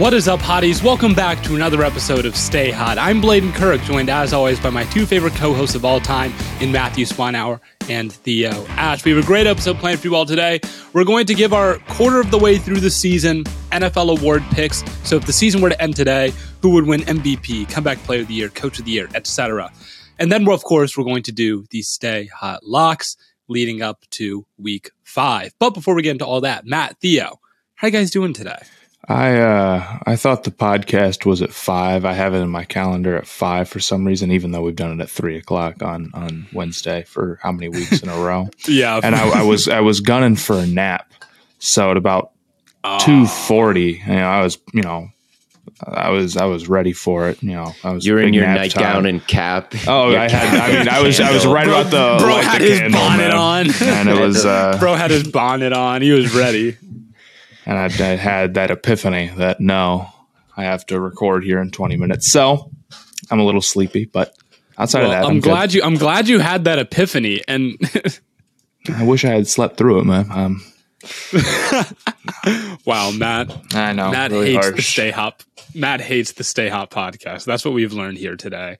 What is up, hotties? Welcome back to another episode of Stay Hot. I'm Bladen Kirk, joined as always by my two favorite co-hosts of all time in Matthew Swanhour and Theo Ash. We have a great episode planned for you all today. We're going to give our quarter of the way through the season NFL award picks. So if the season were to end today, who would win MVP, comeback player of the year, coach of the year, etc. And then, of course, we're going to do the Stay Hot locks leading up to week five. But before we get into all that, Matt, Theo, how are you guys doing today? I uh, I thought the podcast was at five. I have it in my calendar at five for some reason, even though we've done it at three o'clock on on Wednesday for how many weeks in a row? yeah, and I, I, was I was gunning for a nap, so at about oh. two forty, you know, I was you know. I was I was ready for it, you know. I was you were in your nightgown and cap. Oh, I had. I mean, I was I was right bro, about the bro had his bonnet on, and it was uh, bro had his bonnet on. He was ready and I, I, had that epiphany that no, I have to record here in 20 minutes. So I'm a little sleepy, but outside well, of that, I'm, I'm glad good. you. I'm glad you had that epiphany, and I wish I had slept through it, man. Um, wow, Matt. I know. Matt really hates harsh. the Stay Hop. Matt hates the Stay Hop podcast. That's what we've learned here today.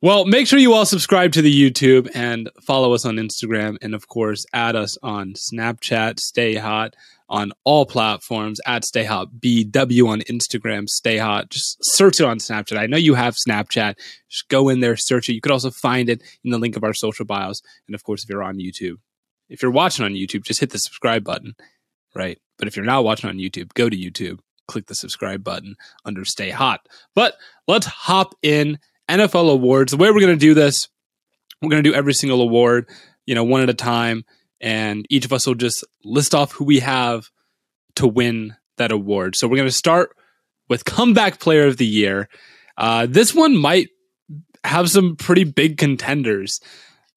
Well, make sure you all subscribe to the YouTube and follow us on Instagram, and of course, add us on Snapchat. Stay hot on all platforms at Stay Hot BW on Instagram, Stay Hot. Just search it on Snapchat. I know you have Snapchat. Just go in there, search it. You could also find it in the link of our social bios. And of course, if you're on YouTube, if you're watching on YouTube, just hit the subscribe button, right? But if you're not watching on YouTube, go to YouTube, click the subscribe button under Stay Hot. But let's hop in NFL awards. The way we're going to do this, we're going to do every single award, you know, one at a time and each of us will just list off who we have to win that award. So we're going to start with comeback player of the year. Uh, this one might have some pretty big contenders.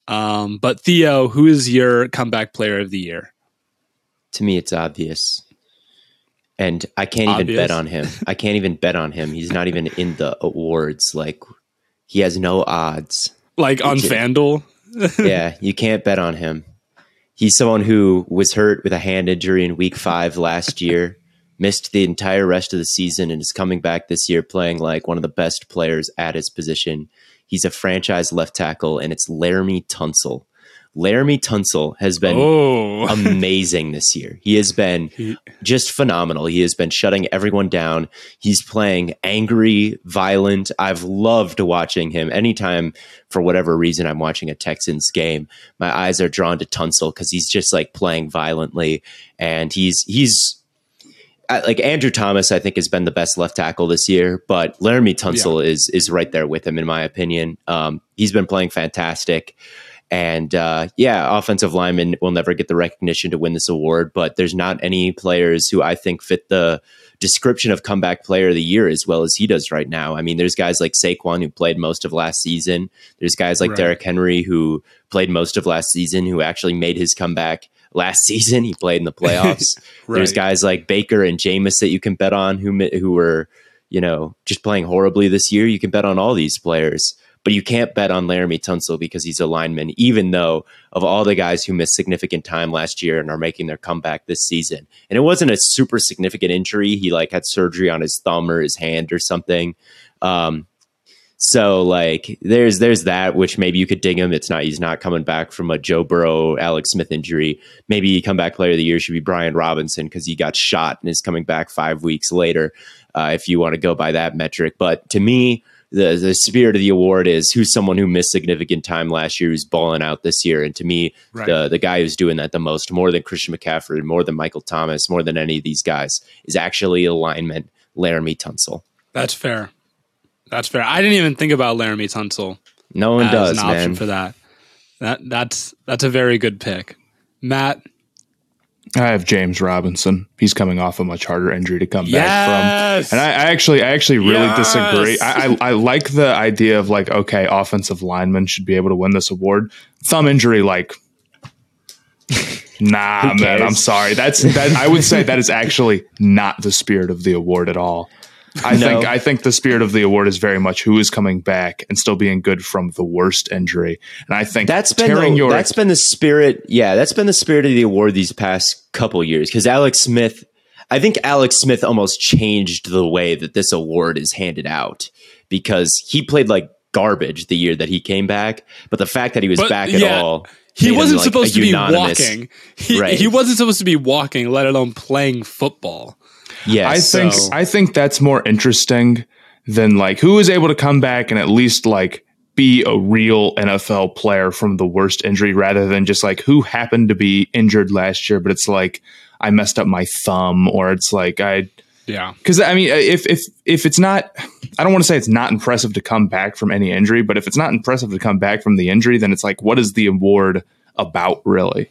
Um, but Theo, who is your comeback player of the year? To me, it's obvious. And I can't obvious. even bet on him. I can't even bet on him. He's not even in the awards. Like he has no odds. Like on FanDuel? yeah, you can't bet on him he's someone who was hurt with a hand injury in week five last year, missed the entire rest of the season, and is coming back this year playing like one of the best players at his position. He's a franchise left tackle, and it's Laremy Tunsil. Laremy Tunsil has been oh. amazing this year. He has been just phenomenal. He has been shutting everyone down. He's playing angry, violent. I've loved watching him. Anytime, for whatever reason, I'm watching a Texans game, my eyes are drawn to Tunsil because he's just like playing violently, and he's he's like Andrew Thomas, I think has been the best left tackle this year, but Laremy Tunsil yeah. is is right there with him in my opinion. Um, he's been playing fantastic. And uh, yeah, offensive linemen will never get the recognition to win this award, but there's not any players who I think fit the description of comeback player of the year as well as he does right now. I mean, there's guys like Saquon who played most of last season. There's guys like Right. Derrick Henry who played most of last season who actually made his comeback last season. He played in the playoffs. There's guys like Baker and Jameis that you can bet on who who were, you know, just playing horribly this year. You can bet on all these players, but you can't bet on Laremy Tunsil because he's a lineman. Even though of all the guys who missed significant time last year and are making their comeback this season, and it wasn't a super significant injury. He like had surgery on his thumb or his hand or something. Um, so like there's there's that which maybe you could dig him. It's not he's not coming back from a Joe Burrow, Alex Smith injury. Maybe comeback player of the year should be Brian Robinson because he got shot and is coming back five weeks later. Uh, if you want to go by that metric, but to me, the the spirit of the award is who's someone who missed significant time last year who's balling out this year. And to me, Right. the the guy who's doing that the most, more than Christian McCaffrey, more than Michael Thomas, more than any of these guys, is actually alignment Laremy Tunsil. That's fair. That's fair. I didn't even think about Laremy Tunsil No one does, an option man. for that. That that's that's a very good pick. Matt, I have James Robinson. He's coming off a much harder injury to come Yes! back from. And I, I actually, I actually really Yes! disagree. I, I, I like the idea of like, okay, offensive linemen should be able to win this award. Thumb injury, like, nah, man. I'm sorry. That's that. I would say that is actually not the spirit of the award at all. I No. think I think the spirit of the award is very much who is coming back and still being good from the worst injury. And I think That's been the, your that's been the spirit. Yeah, that's been the spirit of the award these past couple years. Because Alex Smith, I think Alex Smith almost changed the way that this award is handed out because he played like garbage the year that he came back. But the fact that he was But, back at all, he wasn't like, supposed a to be walking. He, Right. he wasn't supposed to be walking, let alone playing football. Yes, I think so- I think that's more interesting than like who is able to come back and at least like be a real NFL player from the worst injury rather than just like who happened to be injured last year, but it's like I messed up my thumb or it's like I Yeah. because I mean if if if it's not I don't want to say it's not impressive to come back from any injury, but if it's not impressive to come back from the injury, then it's like what is the award about really?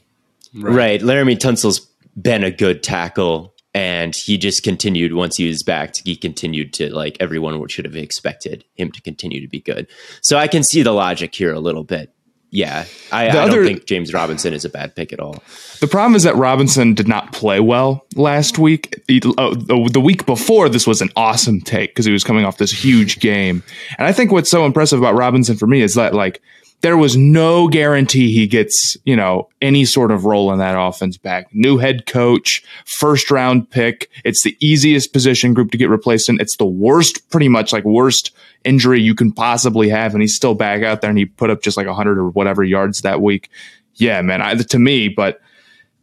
Right. Laremy Tunsil's been a good tackle and he just continued once he was back he continued to like everyone should have expected him to continue to be good. So I can see the logic here a little bit. Yeah. I, I other- don't think James Robinson is a bad pick at all. The problem is that Robinson did not play well last week. He- oh, the, the week before, this was an awesome take because he was coming off this huge game. And I think what's so impressive about Robinson for me is that like there was no guarantee he gets you know any sort of role in that offense back. New head coach, first round pick. It's the easiest position group to get replaced in. It's the worst, pretty much like worst injury you can possibly have, and he's still back out there and he put up just like hundred or whatever yards that week. Yeah, man. I, to me, but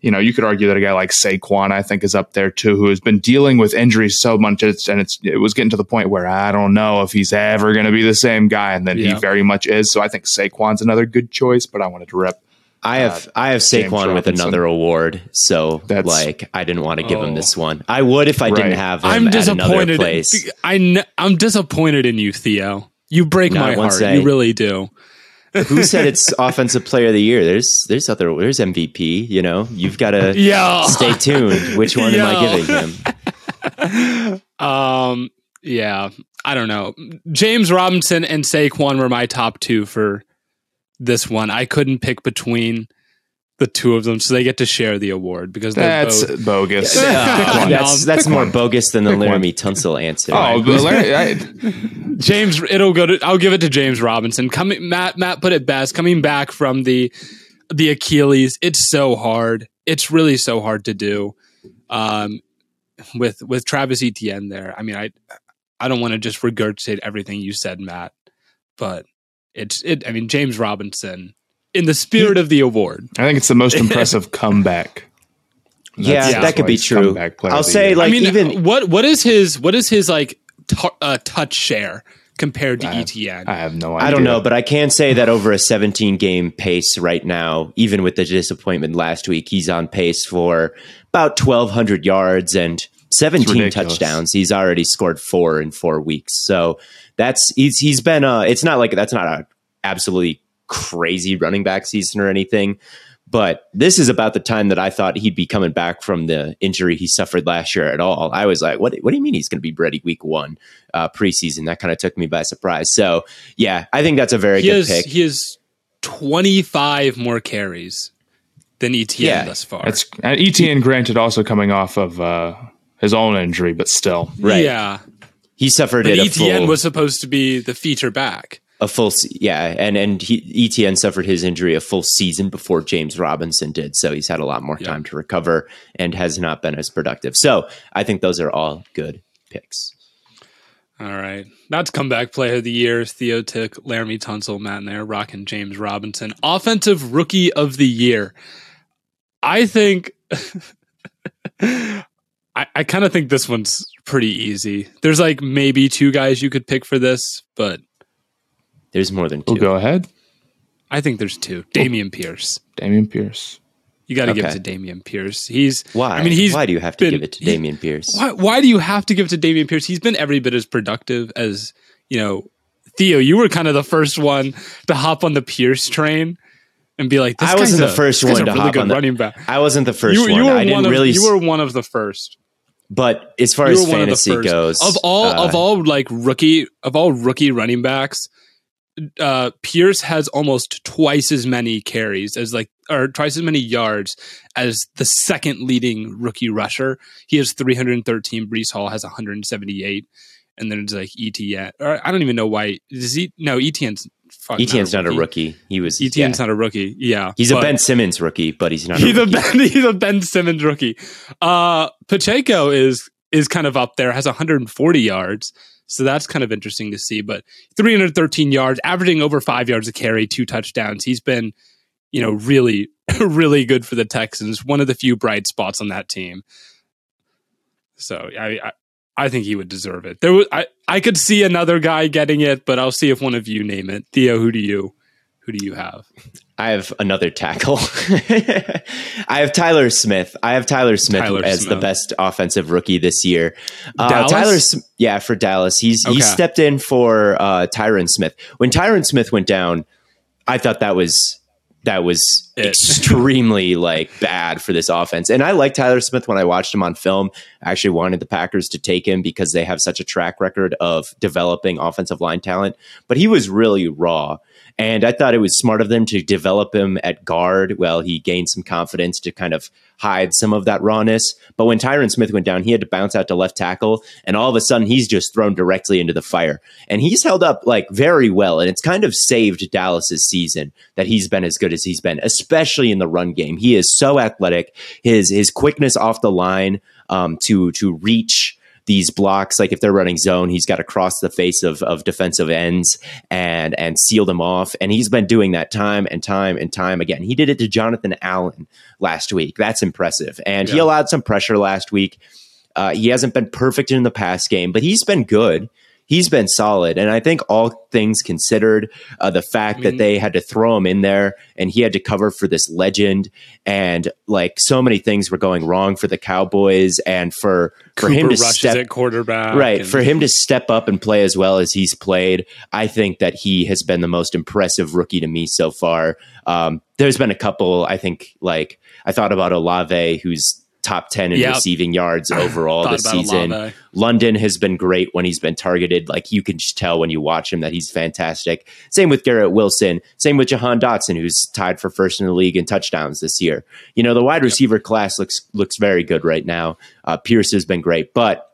you know, you could argue that a guy like Saquon, I think, is up there too, who has been dealing with injuries so much, it's, and it's it was getting to the point where I don't know if he's ever going to be the same guy, and then Yeah. he very much is. So I think Saquon's another good choice, but I wanted to rep. I have uh, I have James Saquon with another award, so That's- like I didn't want to give him Oh. this one. I would if I didn't have him I'm at another disappointed. place. I kn- I'm disappointed in you, Theo. You break Not my heart. say. You really do. Who said it's offensive player of the year? There's there's other there's MVP. You know, you've got to Yeah. stay tuned. Which one am I giving him? Um. Yeah. I don't know. James Robinson and Saquon were my top two for this one. I couldn't pick between the two of them, so they get to share the award because That's both. bogus. Yeah. Pick. That's that's Pick more one. bogus than the Pick one. Laremy Tunsil answer. Oh, but Larry, I, James, it'll go to. I'll give it to James Robinson. Coming, Matt. Matt put it best. Coming back from the the Achilles, it's so hard. It's really so hard to do. Um, with with Travis Etienne there. I mean, I I don't want to just regurgitate everything you said, Matt, but it's it. I mean, James Robinson, in the spirit of the award, I think it's the most impressive comeback. Yeah, That's- that could be true. I'll say, year. like I mean, even what what is his what is his like t- uh, touch share compared to I- Etienne? I have no idea. I don't know, but I can say that over a 17 game pace right now, even with the disappointment last week, he's on pace for about 1,200 yards and 17 touchdowns. He's already scored four in four weeks. So that's he's he's been uh it's not like that's not a absolutely crazy running back season or anything, But this is about the time that I thought he'd be coming back from the injury he suffered last year at all. I was like, what, what do you mean he's going to be ready week one uh, preseason? That kind of took me by surprise. So, yeah, I think that's a very he good has, pick. He has 25 more carries than Etienne Yeah. thus far. It's and Etienne granted also coming off of uh, his own injury, but still. Right. Yeah. he suffered But it a Etienne full, was supposed to be the feature back. A full yeah and and he, etienne suffered his injury a full season before james robinson did so he's had a lot more Yeah. time to recover and has not been as productive so i think those are all good picks All right. That's comeback player of the year. Theo Tick, Laremy Tunsil, Matt Nair, rocking James Robinson. Offensive rookie of the year. I think I, I kind of think this one's pretty easy. There's like maybe two guys you could pick for this, but there's more than 2 We'll go ahead. I think there's two. Dameon Pierce. Dameon Pierce. You got to give it to Dameon Pierce. He's why I mean, he's why do you have to been- give it to he- dameon pierce Why, why do you have to give it to Dameon Pierce? He's been every bit as productive as, you know, Theo, you were kind of the first one to hop on the Pierce train and be like, this I wasn't guy's the a- first one to really hop on the- running back. i wasn't the first You, you one were i didn't one of, really you were one of the first. but as far as were of fantasy goes Of all uh, of all like rookie of all rookie running backs, uh Pierce has almost twice as many carries as like or twice as many yards as the second leading rookie rusher. He has 313. Breece Hall has 178. And then it's like Etienne. Or I don't even know why. Does he? No, Etienne's fuck, etienne's not a rookie he was Etienne's yeah. not a rookie. Yeah, he's a ben simmons rookie but he's not he's a a. Ben, he's a Ben Simmons rookie. Uh, Pacheco is is kind of up there, has 140 yards, so that's kind of interesting to see. But 313 yards, averaging over five yards a carry, two touchdowns. He's been, you know, really really good for the Texans. One of the few bright spots on that team. So I. I I think he would deserve it. There, was, I I could see another guy getting it, but I'll see if one of you name it. Theo, who do you, who do you have? I have another tackle. I have Tyler Smith. I have Tyler Smith Tyler as the best offensive rookie this year. Uh? Tyler, yeah, for Dallas, he's he stepped in for uh, Tyron Smith. When Tyron Smith went down, I thought that was that was It. extremely like bad for this offense. And I like Tyler Smith when I watched him on film. I actually wanted the Packers to take him because they have such a track record of developing offensive line talent. But he was really raw. And I thought it was smart of them to develop him at guard. Well, he gained some confidence to kind of hide some of that rawness. But when Tyron Smith went down, he had to bounce out to left tackle. And all of a sudden, he's just thrown directly into the fire. And he's held up like very well. And it's kind of saved Dallas's season that he's been as good as he's been, especially in the run game. He is so athletic. His his quickness off the line um, to to reach these blocks. Like if they're running zone, he's got to cross the face of, of defensive ends and and seal them off. And he's been doing that time and time and time again. He did it to Jonathan Allen last week. That's impressive. And he allowed some pressure last week. Uh, he hasn't been perfect in the pass game, but he's been good. He's been solid. And I think all things considered, uh, the fact I mean- that they had to throw him in there and he had to cover for this legend and like so many things were going wrong for the Cowboys and for, for Cooper him to step at quarterback, right and- for him to step up and play as well as he's played i think that he has been the most impressive rookie to me so far um, there's been a couple i think like i thought about olave who's top 10 in Yep. receiving yards overall this season. Olave. london has been great when he's been targeted. Like you can just tell when you watch him that he's fantastic. Same with garrett wilson. Same with jahan dotson who's tied for first in the league in touchdowns this year. You know the wide receiver class looks looks very good right now. Uh, pierce has been great. But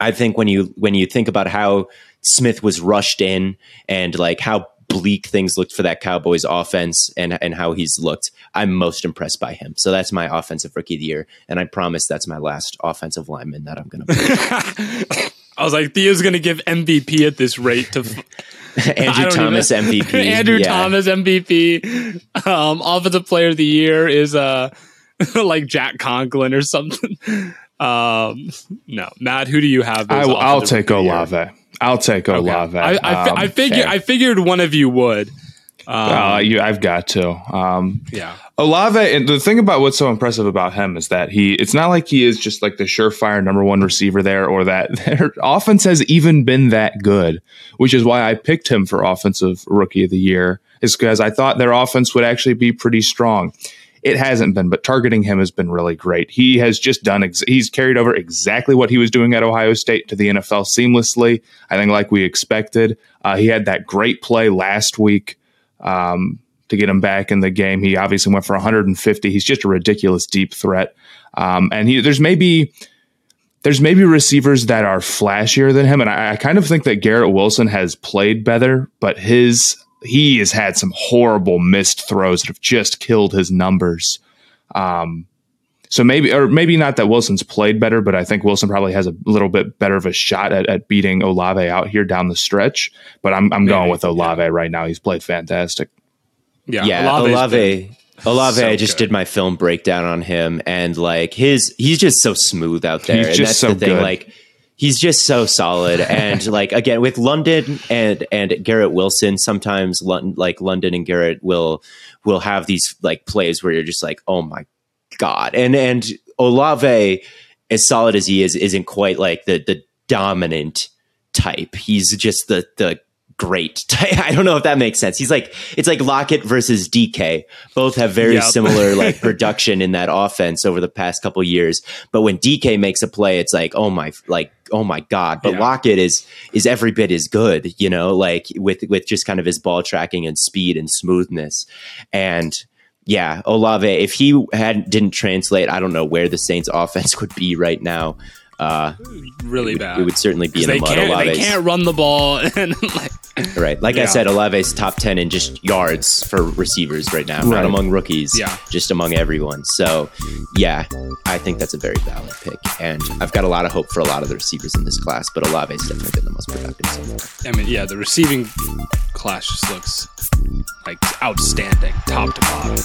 I think when you when you think about how Smith was rushed in and like how bleak things looked for that Cowboys offense and and how he's looked, I'm most impressed by him. So that's my offensive rookie of the year, and I promise that's my last offensive lineman that I'm going to. I was like, Theo's going to give MVP at this rate to Andrew Thomas even- MVP. Andrew Yeah. Thomas MVP. Um, offensive player of the year is uh like Jack Conklin or something. Um, no, Matt, who do you have? I, I'll take rookie year? Olave. I'll take Okay. Olave. I, I, Um, I figured. I figured one of you would. Um, uh, you, I've got to. Um, yeah, Olave, and the thing about what's so impressive about him is that he, it's not like he is just like the surefire number one receiver there or that their offense has even been that good, which is why I picked him for offensive rookie of the year, is because I thought their offense would actually be pretty strong. It hasn't been, but targeting him has been really great. He has just done, ex- he's carried over exactly what he was doing at Ohio State to the NFL seamlessly. I think, like we expected. Uh, he had that great play last week um, to get him back in the game. He obviously went for 150. He's just a ridiculous deep threat. Um, and he, there's maybe there's maybe receivers that are flashier than him, and I, I, kind of think that Garrett Wilson has played better, but his he has had some horrible missed throws that have just killed his numbers. Um, so maybe, or maybe not that Wilson's played better, but I think Wilson probably has a little bit better of a shot at, at beating Olave out here down the stretch. But I'm I'm maybe, going with Olave yeah. right now. He's played fantastic. Yeah, yeah, Olave. Olave, so I just good. did my film breakdown on him, and like his, he's just so smooth out there, he's and that's so the thing. Good. Like he's just so solid, and like again with London and and Garrett Wilson, sometimes London, like London and Garrett will will have these like plays where you're just like, oh my god, and and Olave, as solid as he is, isn't quite like the the dominant type. He's just the the great. I don't know if that makes sense. He's like it's like Lockett versus DK. Both have very yep. similar like production in that offense over the past couple years. But when DK makes a play, it's like oh my like oh my god. But yeah. Lockett is is every bit as good. You know, like with with just kind of his ball tracking and speed and smoothness and. Yeah, Olave. If he had didn't translate, I don't know where the Saints' offense would be right now uh, really it would, bad. It would certainly be in the mud. Can't, they can't run the ball, and like right, like yeah. I said, Olave's top ten in just yards for receivers right now, right. not among rookies, yeah, just among everyone. So, yeah, I think that's a very valid pick, and I've got a lot of hope for a lot of the receivers in this class, but Olave's definitely been the most productive so far. I mean, yeah, the receiving class just looks like outstanding, top to bottom.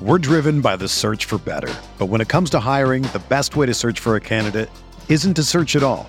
We're driven by the search for better. But when it comes to hiring, the best way to search for a candidate isn't to search at all.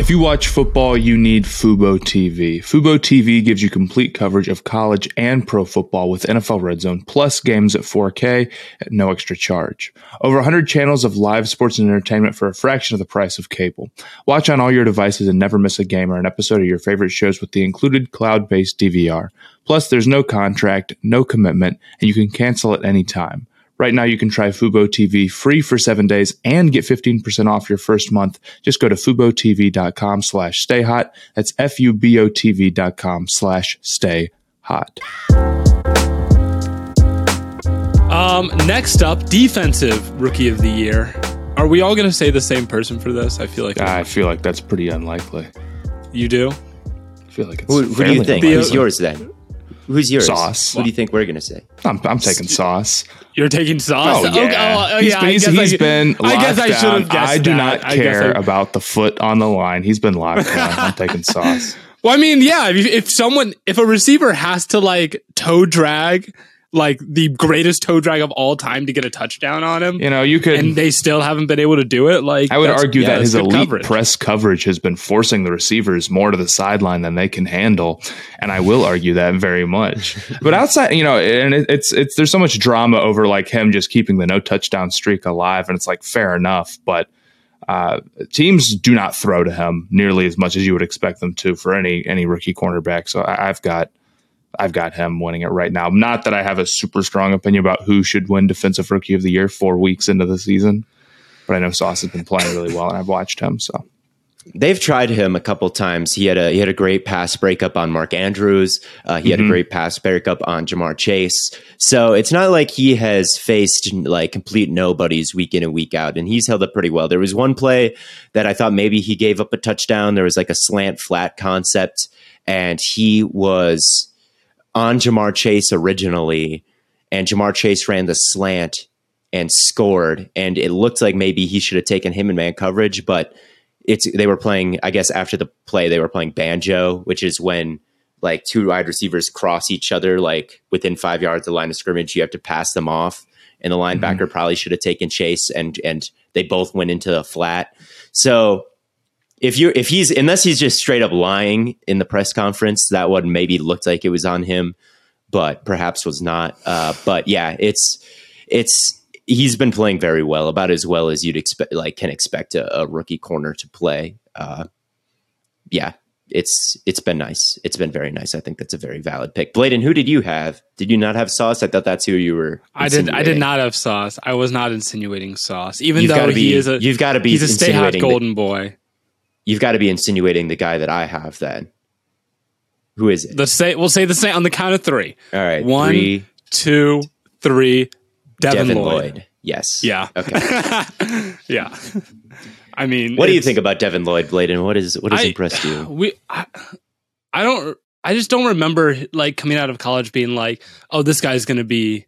If you watch football, you need Fubo TV. Fubo TV gives you complete coverage of college and pro football with NFL Red Zone, plus games at 4K at no extra charge. Over 100 channels of live sports and entertainment for a fraction of the price of cable. Watch on all your devices and never miss a game or an episode of your favorite shows with the included cloud based DVR. Plus, there's no contract, no commitment, and you can cancel at any time. Right now, you can try Fubo TV free for seven days and get 15% off your first month. Just go to FuboTV.com slash stay hot. That's F-U-B-O-T-V dot com slash stay hot. Um, next up, defensive rookie of the year. Are we all going to say the same person for this? I feel like I feel like that's pretty unlikely. You do? I feel like it's who, who do you think? Who's yours then? Who's yours? Sauce. What do you think we're gonna say? I'm, I'm taking sauce. You're taking sauce. Oh yeah, okay, oh, he's yeah, been, he's, he's been I guess I should have guessed I do that. not care about the foot on the line. He's been locked down. I'm taking sauce. Well, I mean, yeah. If, if someone, if a receiver has to like toe drag like the greatest toe drag of all time to get a touchdown on him. You know, you could, and they still haven't been able to do it. Like I would argue yeah, that his elite coverage. press coverage has been forcing the receivers more to the sideline than they can handle, and I will argue that very much. but outside, you know, and it, it's it's there's so much drama over like him just keeping the no touchdown streak alive, and it's like fair enough, but. Uh, teams do not throw to him nearly as much as you would expect them to for any any rookie cornerback. So I, I've got I've got him winning it right now. Not that I have a super strong opinion about who should win Defensive Rookie of the Year four weeks into the season, but I know Sauce has been playing really well, and I've watched him. So They've tried him a couple times. He had a he had a great pass breakup on Mark Andrews. Uh, he had a great pass breakup on Ja'Marr Chase. So it's not like he has faced like complete nobodies week in and week out, and he's held up pretty well. There was one play that I thought maybe he gave up a touchdown. There was like a slant flat concept, and he was on Ja'Marr Chase originally, and Ja'Marr Chase ran the slant and scored, and it looked like maybe he should have taken him in man coverage, but it's they were playing. I guess after the play, they were playing banjo, which is when like two wide receivers cross each other like within five yards of the line of scrimmage. You have to pass them off, and the linebacker mm-hmm. probably should have taken Chase, and and they both went into the flat. So if you if he's unless he's just straight up lying in the press conference, that one maybe looked like it was on him, but perhaps was not. Uh, but yeah, it's it's he's been playing very well, about as well as you'd expect, like can expect a, a rookie corner to play. Uh, yeah, it's it's been nice. It's been very nice. I think that's a very valid pick. Bladen, who did you have? Did you not have Sauce? I thought that's who you were. I did. I did not have Sauce. I was not insinuating Sauce, even You've though gotta he is a. you've gotta be He's a stay hot golden boy. You've got to be insinuating the guy that I have. Then, who is it? The say we'll say the same on the count of three. All right, One, three, two, three. Devin, Devin Lloyd. Lloyd. Yes. Yeah. Okay. Yeah. I mean, What do you think about Devin Lloyd, Bladen? What is what has I- impressed you? We, I, I don't, I just don't remember like coming out of college being like, oh, this guy's going to be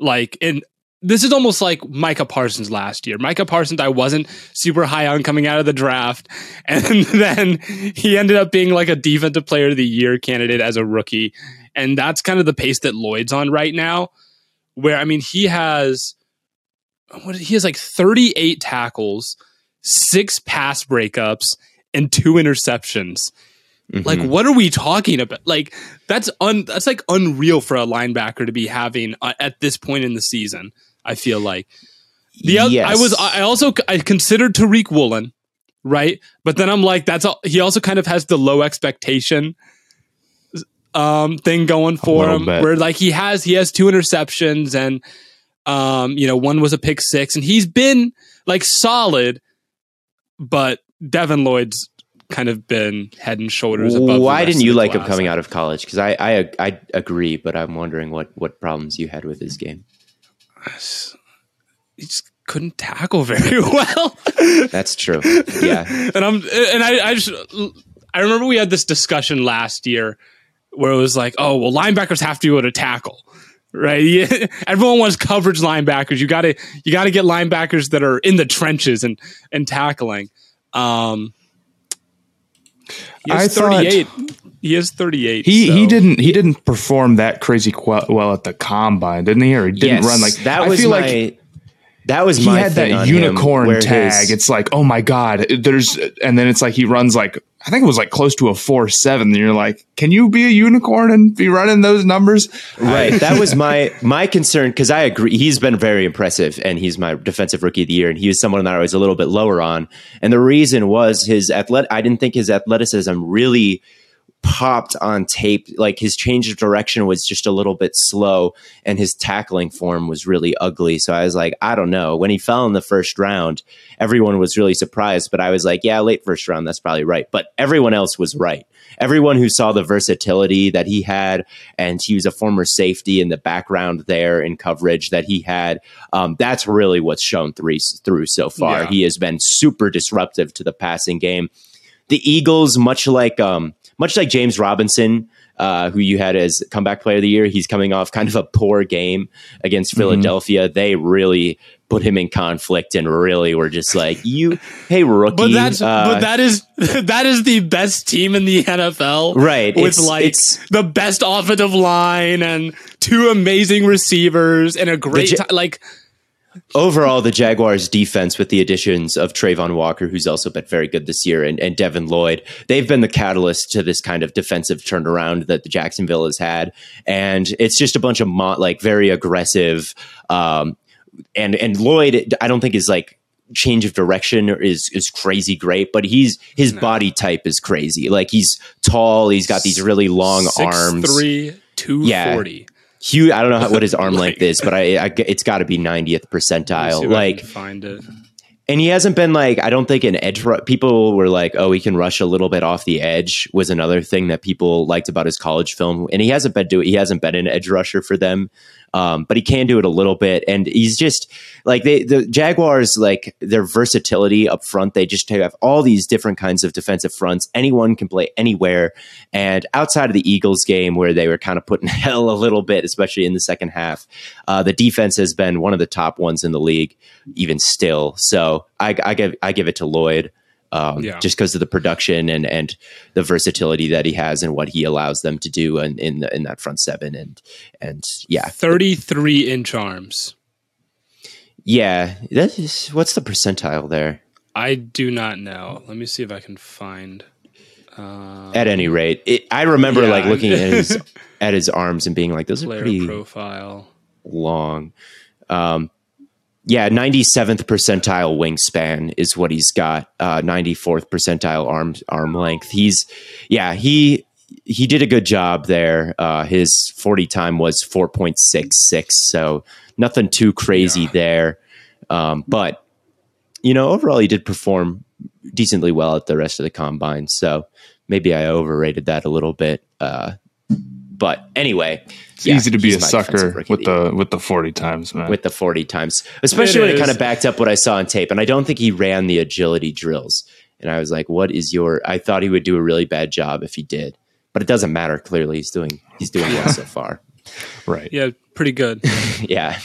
like, and this is almost like Micah Parsons last year. Micah Parsons, I wasn't super high on coming out of the draft. And then he ended up being like a defensive player of the year candidate as a rookie. And that's kind of the pace that Lloyd's on right now, where I mean, he has, what he has like 38 tackles, six pass breakups, and two interceptions. Like, Mhm. what are we talking about? Like, that's un that's like unreal for a linebacker to be having uh, at this point in the season. I feel like the oth- I was I also I considered Tariq Woolen, right? But then I'm like, that's all, he also kind of has the low expectation um thing going for him, bit. where like he has he has two interceptions and um you know one was a pick six and he's been like solid, but Devin Lloyd's kind of been head and shoulders above. Why didn't you like him coming out of college? Because I, I I agree, but I'm wondering what what problems you had with his game. he just couldn't tackle very well. That's true. Yeah. and I'm and I, I just I remember we had this discussion last year where it was like, oh well, linebackers have to be able to tackle. Right, Yeah. everyone wants coverage linebackers. You got to you got to get linebackers that are in the trenches and and tackling. Um, he I is thought- 38. He is 38. He he didn't he didn't perform that crazy qu- well at the combine, didn't he? Or he didn't Yes, run like that I was feel my. like that was he my had thing that on unicorn where tag. his- it's like, oh my god, there's, and then it's like he runs like I think it was like close to a four seven. And you're like, can you be a unicorn and be running those numbers? Right. That was my my concern because I agree. He's been very impressive, and he's my defensive rookie of the year, and he was someone that I was a little bit lower on. And the reason was his athletic. I didn't think his athleticism really popped on tape. Like his change of direction was just a little bit slow, and his tackling form was really ugly. So I was like, I don't know. When he fell in the first round, everyone was really surprised, but I was like, yeah, late first round, that's probably right. But everyone else was right. Everyone who saw the versatility that he had, and he was a former safety in the background there in coverage that he had, um, that's really what's shown through, through so far. Yeah. He has been super disruptive to the passing game. The Eagles, much like um, much like James Robinson, uh, who you had as comeback player of the year, he's coming off kind of a poor game against Mm-hmm. Philadelphia. They really put him in conflict and really were just like, "You, hey rookie." But that's uh, but that is that is the best team in the NFL, Right, With it's- like it's- the best offensive line and two amazing receivers and a great Ja- ti- like overall, the Jaguars' defense, with the additions of Travon Walker, who's also been very good this year, and, and Devin Lloyd, they've been the catalyst to this kind of defensive turnaround that the Jacksonville has had. And it's just a bunch of mo- like very aggressive. Um, and and Lloyd, I don't think is like change of direction is is crazy great, but he's his body type is crazy. Like he's tall, he's got these really long six, arms. three, two Yeah. forty. Huge. I don't know how, what his arm Like- length is, but I, I it's got to be 90th Let see percentile. Like find it. and he hasn't been like I don't think an edge. Ru- people were like, oh, he can rush a little bit off the edge. Was another thing that people liked about his college film, and he hasn't been doing. He hasn't been an edge rusher for them, um, but he can do it a little bit. And he's just like they, the Jaguars, like their versatility up front. They just have all these different kinds of defensive fronts. Anyone can play anywhere. And outside of the Eagles game, where they were kind of put in hell a little bit, especially in the second half, uh, the defense has been one of the top ones in the league, even still. So I, I give I give it to Lloyd. Um, Yeah. just because of the production and and the versatility that he has and what he allows them to do in in, the, in that front seven and and yeah 33 inch arms. yeah that is what's the percentile there I do not know. Let me see if I can find. Uh, at any rate it, I remember Yeah. like looking at his at his arms and being like those are player pretty profile. long um yeah 97th percentile wingspan is what he's got. Uh 94th percentile arm arm length. He's yeah he he did a good job there. Uh his 40 time was 4.66 so nothing too crazy Yeah. there. Um but you know overall he did perform decently well at the rest of the combine so maybe i overrated that a little bit. Uh but anyway It's easy to be a he's my defensive sucker with of the with the forty times, man. with the 40 times, especially It when it kind of backed up what I saw on tape. And I don't think he ran the agility drills. And I was like, what is your, I thought he would do a really bad job if he did, but it doesn't matter. Clearly he's doing, he's doing well so far. right. Yeah, pretty good. Yeah.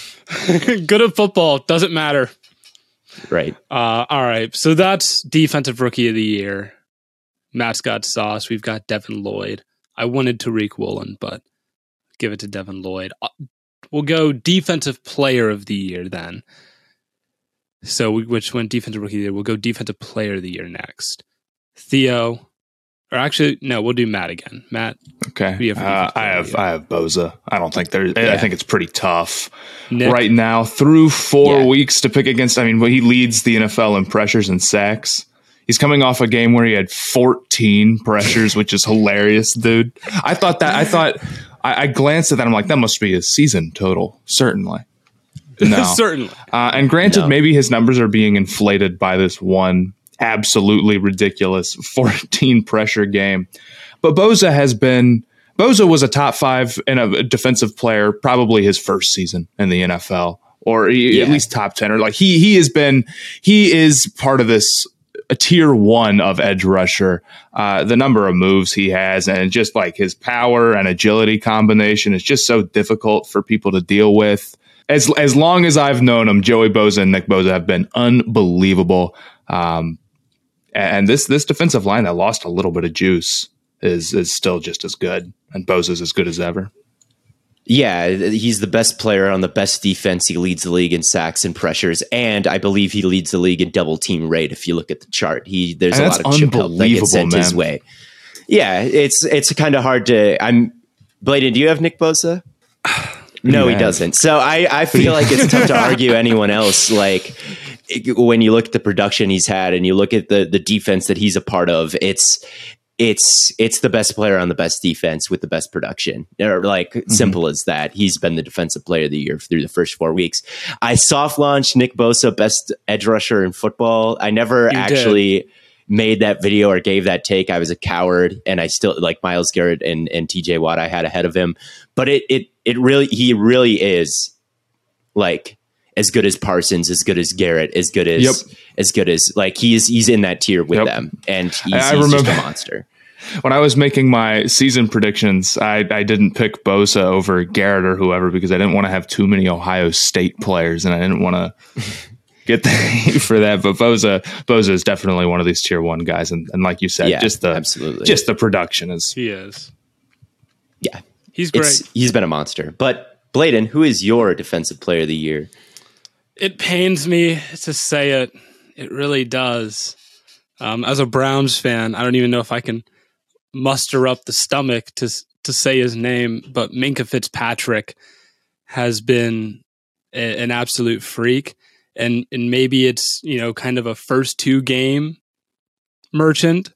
good at football. Doesn't matter. Right. Uh, all right. So that's defensive rookie of the year. Matt's sauce. We've got Devin Lloyd. I wanted Tariq Woolen, but give it to Devin Lloyd. Uh, We'll go defensive player of the year then. So we, which went defensive rookie of the year? We'll go defensive player of the year next. Theo, or actually, no, we'll do Matt again. Matt, Okay. Who do you have Uh, I have? I have Bosa. I don't think there. I think it's pretty tough Nick, right now through four Yeah. weeks to pick against. I mean, well, he leads the NFL in pressures and sacks. He's coming off a game where he had 14 pressures, which is hilarious, dude. I thought that. I thought. I, I glanced at that. I'm like, that must be his season total. Certainly. No. certainly. Uh, and granted, No. maybe his numbers are being inflated by this one absolutely ridiculous 14 pressure game. But Bosa has been Bosa was a top five and a defensive player probably his first season in the NFL, or he, at least top ten. Or like he he has been he is part of this a tier one of edge rusher. Uh, the number of moves he has and just like his power and agility combination is just so difficult for people to deal with. As as long as I've known him, Joey Bosa and Nick Bosa have been unbelievable. Um, and this this defensive line that lost a little bit of juice is is still just as good, and Bosa's as good as ever. Yeah. He's the best player on the best defense. He leads the league in sacks and pressures. And I believe he leads the league in double team rate. If you look at the chart, he, there's And a lot of chip help that gets sent unbelievable, his way. Yeah. It's, it's kind of hard to, I'm, Bladen, do you have Nick Bosa? No, he doesn't. So I, I feel like it's tough to argue anyone else. Like when you look at the production he's had and you look at the the defense that he's a part of, it's it's it's the best player on the best defense with the best production. Or like Mm-hmm. simple as that. He's been the defensive player of the year through the first four weeks. I soft launched Nick Bosa best edge rusher in football. I never You did. actually made that video or gave that take. I was a coward and I still like Myles Garrett and, and TJ Watt I had ahead of him. But it it it really he really is like as good as Parsons, as good as Garrett, as good as Yep. as good as like he's he's in that tier with Yep. them. And he's, I he's just a monster. When I was making my season predictions, I, I didn't pick Bosa over Garrett or whoever because I didn't want to have too many Ohio State players, and I didn't want to get the hate for that. But Bosa Bosa is definitely one of these tier one guys, and, and like you said, Yeah, just the absolutely. just the production is He is. Yeah. He's great. It's he's been a monster. But Bladen, who is your defensive player of the year? it pains me to say it. It really does. Um, as a Browns fan, I don't even know if I can muster up the stomach to to say his name, but Minkah Fitzpatrick has been a, an absolute freak, and and maybe it's you know kind of a first two game merchant,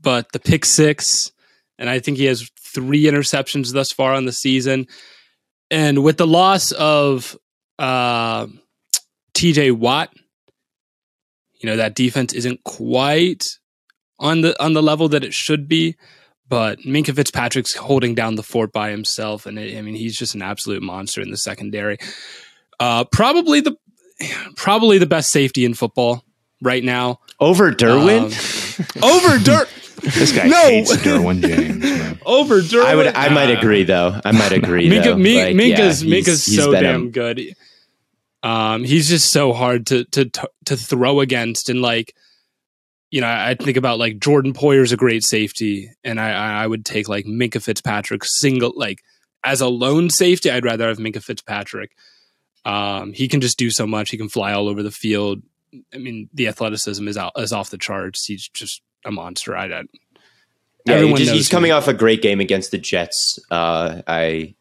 but the pick six, and I think he has three interceptions thus far on the season, and with the loss of. Uh, TJ Watt, You know that defense isn't quite on the on the level that it should be, but Minkah Fitzpatrick's holding down the fort by himself, and it, I mean he's just an absolute monster in the secondary. Uh, probably the probably the best safety in football right now. Over Derwin? Um, over Dirt. This guy No. hates Derwin James. Man. over Derwin. I would I might Nah. agree though. I might agree. Minkah. Mi- Like, Minkah's yeah, Minkah's he's so a- damn good. Um, he's just so hard to to to throw against, and like, you know, I think about like Jordan Poyer's a great safety, and I I would take like Minkah Fitzpatrick single like as a lone safety. I'd rather have Minkah Fitzpatrick. Um, he can just do so much. He can fly all over the field. I mean, the athleticism is out is off the charts. He's just a monster. I don't. Yeah, he just- he's him. coming off a great game against the Jets. Uh, I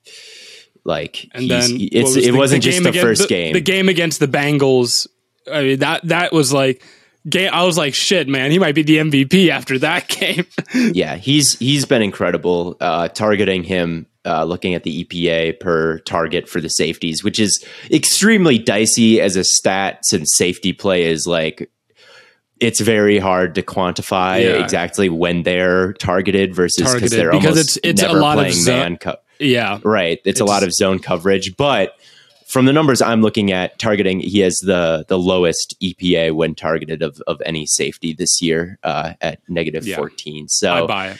like, And then it's was it the- wasn't the just the against- first the- game. The game against the Bengals. I mean that that was like game. I was like, shit, man, he might be the MVP after that game. yeah, he's he's been incredible. Uh, targeting him, uh, looking at the EPA per target for the safeties, which is extremely dicey as a stat since safety play is like it's very hard to quantify Yeah. exactly when they're targeted versus because Targeted, they're because almost it's- it's a lot of man co- yeah, Right. It's, a lot of zone coverage, but from the numbers I'm looking at, targeting he has the the lowest EPA when targeted of of any safety this year uh, at negative Yeah. 14. I buy it.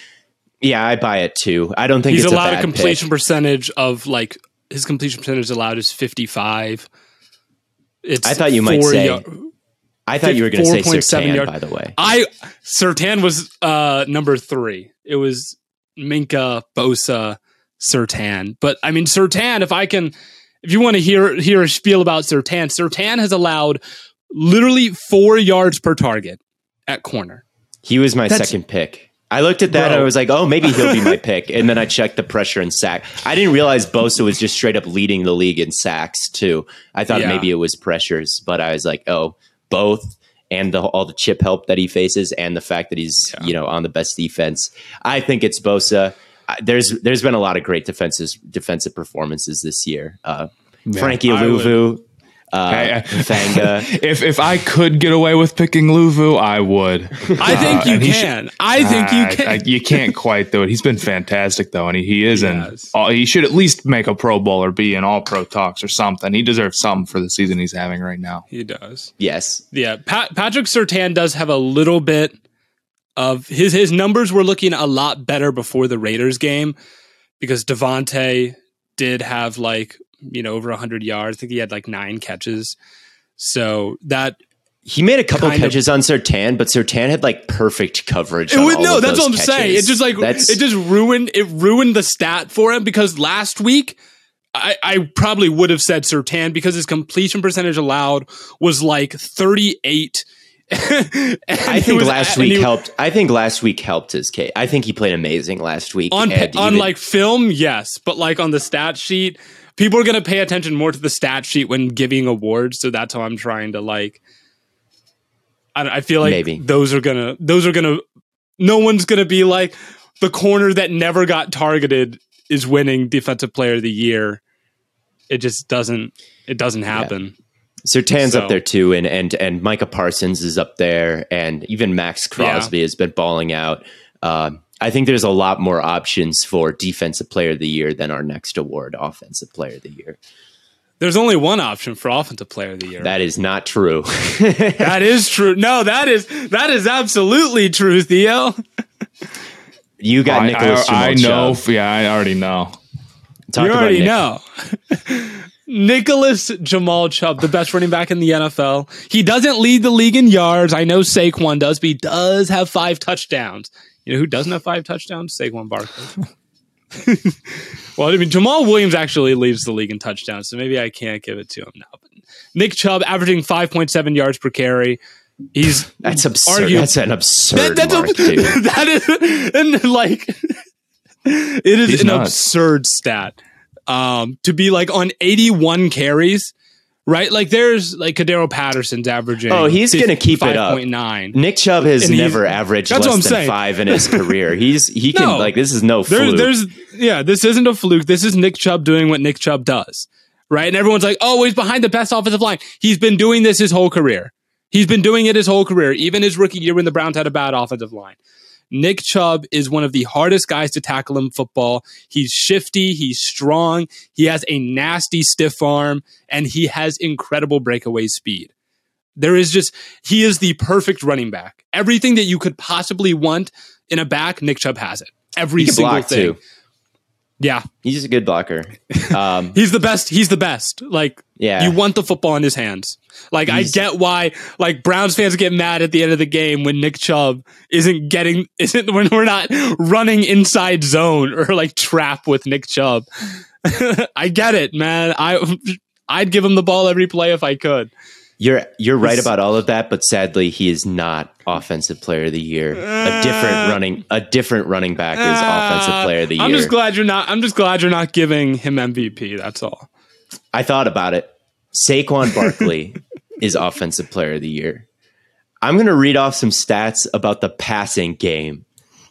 yeah, I buy it too. I don't think He's allowed a a completion pick. percentage of like his completion percentage allowed is fifty five. It's I thought you might say- I thought you were going to say 4.7 Surtain, yard- by the way. I Surtain was uh number three. It was Minkah, Bosa, Surtain. But I mean Surtain, if I can if you want to hear hear a spiel about Surtain, Surtain has allowed literally four yards per target at corner. He was my That's- second pick. I looked at that and I was like, oh, maybe he'll be my pick. And then I checked the pressure and sack. I didn't realize Bosa was just straight up leading the league in sacks too. I thought Yeah. maybe it was pressures, but I was like, oh, both and the, all the chip help that he faces and the fact that he's Yeah. you know on the best defense. I think it's Bosa. I- There's there's been a lot of great defenses defensive performances this year. Uh, Frankie I would- Aluvu, uh, I- I- Fanga. if if I could get away with picking Luvu, I would. I think Uh, you and he should- can. I think you Uh, can. I- you can't quite do it. He's been fantastic though, and he, he is in. has. all- He should at least make a Pro Bowl or be in All Pro talks or something. He deserves something for the season he's having right now. he does. yes, Yeah, Pat, Patrick Surtain does have a little bit of his his numbers were looking a lot better before the Raiders game because Davante did have like you know over 100 yards. I think he had like 9 catches. So that He made a couple Kind of- catches on Surtain, but Surtain had like perfect coverage. it on all no, that's what I'm saying. It just like That's- it just ruined it ruined the stat for him because last week I, I probably would have said Surtain because his completion percentage allowed was like 38. I think last week helped. I think last week helped his case. I think he played amazing last week. on and on even- like film, yes, but like on the stat sheet, people are going to pay attention more to the stat sheet when giving awards. So that's how I'm trying to like. I, I feel like Maybe. those are gonna those are gonna. No one's gonna be like the corner that never got targeted is winning defensive player of the year. It just doesn't. It doesn't happen. Surtain's so- up there too, and and and Micah Parsons is up there, and even Maxx Crosby has been balling out. Um, I think there's a lot more options for defensive player of the year than our next award, offensive player of the year. There's only one option for offensive player of the year. That is not true. that is true. No, that is that is absolutely true, Theo. you got I, Nicholas I, I know. Yeah, I already know. Talk you about already Nick. know. Nicholas Jamal Chubb, the best running back in the NFL. He doesn't lead the league in yards. I know Saquon does, but he does have five touchdowns. You know who doesn't have five touchdowns? Saquon Barkley. well, I mean, Jamaal Williams actually leads the league in touchdowns, so maybe I can't give it to him now. But Nick Chubb averaging 5.7 yards per carry. He's That's absurd. Argue- That's an absurd that, that's mark, a, that is and like it is He's an nuts. absurd stat um to be like on 81 carries right like there's like Cordarrelle Patterson's averaging Oh, he's gonna keep it up. 5.9 Nick Chubb has And never averaged less than saying. five in his career. He's he can No. like this is no there, fluke. there's yeah this isn't a fluke this is Nick Chubb doing what Nick Chubb does right and everyone's like oh he's behind the best offensive line he's been doing this his whole career He's been doing it his whole career, even his rookie year when the Browns had a bad offensive line. Nick Chubb is one of the hardest guys to tackle in football. He's shifty, he's strong, he has a nasty stiff arm, and he has incredible breakaway speed. There is just, he is the perfect running back. Everything that you could possibly want in a back, Nick Chubb has it. Every single thing. too. Yeah, He's a good blocker. Um, he's the best. He's the best. Like, Yeah. you want the football in his hands. Like, I get why, like, Browns fans get mad at the end of the game when Nick Chubb isn't getting, isn't, when we're not running inside zone or like trap with Nick Chubb. I get it, man. I, I'd give him the ball every play if I could. You're you're right about all of that, but sadly, he is not offensive player of the year. a different running a different running back is offensive Uh, player of the year. I'm just glad you're not, I'm just glad you're not giving him MVP. That's all. I thought about it. Saquon Barkley is offensive player of the year. I'm going to read off some stats about the passing game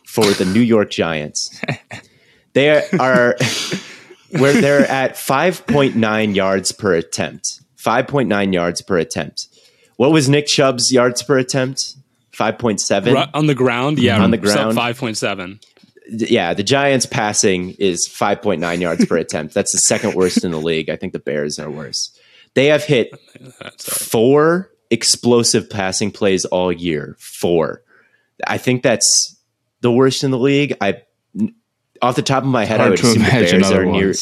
for the New York Giants. They are where they're at 5.9 yards per attempt. 5.9 yards per attempt. What was Nick Chubb's yards per attempt? 5.7. Ru- on the ground, yeah, On the ground. five point seven. yeah, the Giants passing is 5.9 yards per attempt. That's the second worst in the league. I think the Bears are worse. They have hit four explosive passing plays all year. Four. I think that's the worst in the league. I off the top of my head, I would assume the imagine Bears are near.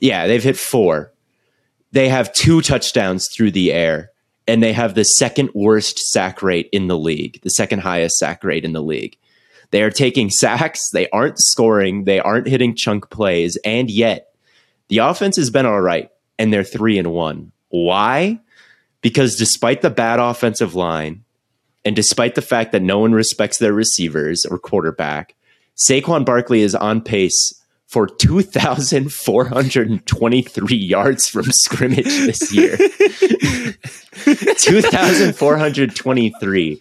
Yeah, they've hit four. They have two touchdowns through the air, and they have the second worst sack rate in the league, the second highest sack rate in the league. They are taking sacks, they aren't scoring, they aren't hitting chunk plays, and yet the offense has been all right, and they're three and one. Why? Because despite the bad offensive line, and despite the fact that no one respects their receivers or quarterback, Saquon Barkley is on pace for 2,423 yards from scrimmage this year. 2,423.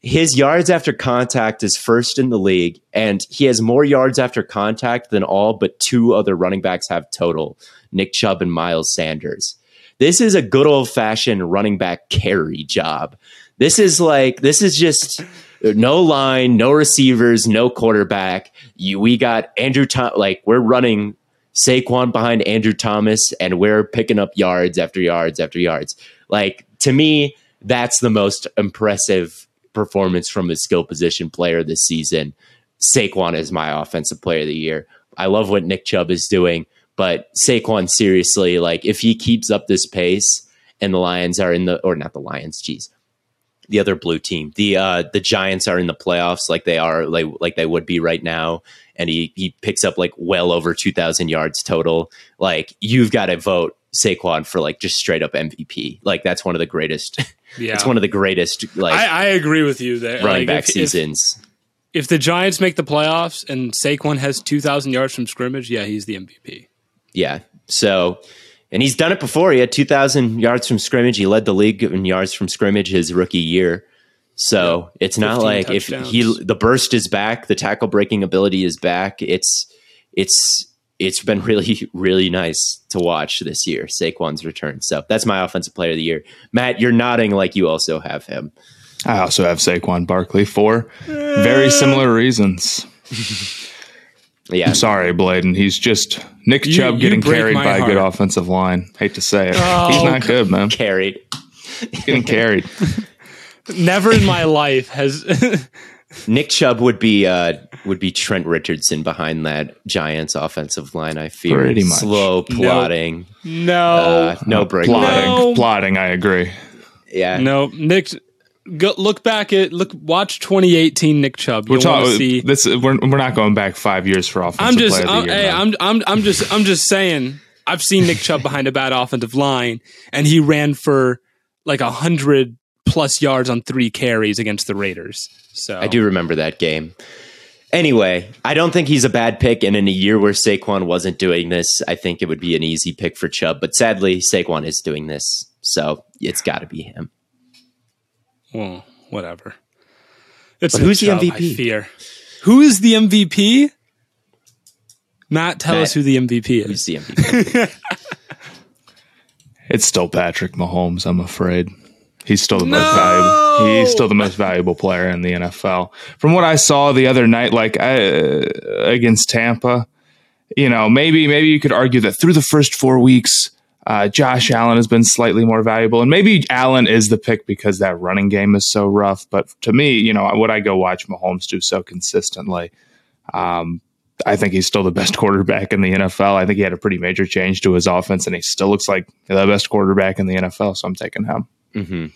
His yards after contact is first in the league, and he has more yards after contact than all but two other running backs have total Nick Chubb and Miles Sanders. This is a good old fashioned running back carry job. This is like, this is just no line, no receivers, no quarterback. You, we got Andrew Tom, like we're running Saquon behind Andrew Thomas, and we're picking up yards after yards after yards. Like to me, that's the most impressive performance from a skill position player this season. Saquon is my offensive player of the year. I love what Nick Chubb is doing, but Saquon seriously, like if he keeps up this pace and the Lions are in the or not the Lions, geez, the other blue team, the uh the Giants are in the playoffs like they are like like they would be right now, and he he picks up like well over two thousand yards total. Like you've got to vote Saquon for like just straight up MVP. Like that's one of the greatest. Yeah, it's one of the greatest like I, I agree with you there. running Like, back if- if- seasons. If, the Giants make the playoffs and Saquon has two thousand yards from scrimmage, yeah, he's the MVP. Yeah. So, and he's done it before. He had 2,000 yards from scrimmage. He led the league in yards from scrimmage his rookie year. So it's not 15 like if he the burst is back, the tackle breaking ability is back. It's it's it's been really really nice to watch this year. Saquon's return. So that's my offensive player of the year. Matt, you're nodding like you also have him. I also have Saquon Barkley for very similar reasons. Yeah. I'm sorry, Bladen. He's just Nick You- Chubb you getting break carried my by a good offensive line. Hate to say it. Oh, He's not good, man. Carried. Getting carried. Never in my life has. Nick Chubb would be uh, would be Trent Richardson behind that Giants offensive line. I fear Pretty much. slow plotting, no, uh, no break. Plotting. No. Plotting, I agree. Yeah, no. Nick, go, look back at look. Watch 2018 Nick Chubb. We're You'll want to talking. see. This we're, we're not going back five years for offensive I'm just, player of I'm, the year. hey, man. I'm, I'm, I'm just, I'm just saying. I've seen Nick Chubb behind a bad offensive line, and he ran for like a hundred plus yards on three carries against the Raiders. So I do remember that game. Anyway, I don't think he's a bad pick, and in a year where Saquon wasn't doing this, I think it would be an easy pick for Chubb. But sadly, Saquon is doing this, so it's got to be him. Well, whatever. It's who's the Chubb, I MVP? fear. Who is the MVP? Matt, tell Matt, us who the MVP Who's is. the MVP? It's still Patrick Mahomes. I'm afraid. He's still the most valuable. He's still the most valuable player in the NFL. From what I saw the other night, like uh, against Tampa, you know, maybe maybe you could argue that through the first four weeks, uh, Josh Allen has been slightly more valuable, and maybe Allen is the pick because that running game is so rough. But to me, you know, would I go watch Mahomes do so consistently? Um, I think he's still the best quarterback in the NFL. I think he had a pretty major change to his offense, and he still looks like the best quarterback in the NFL. So I'm taking him. hmm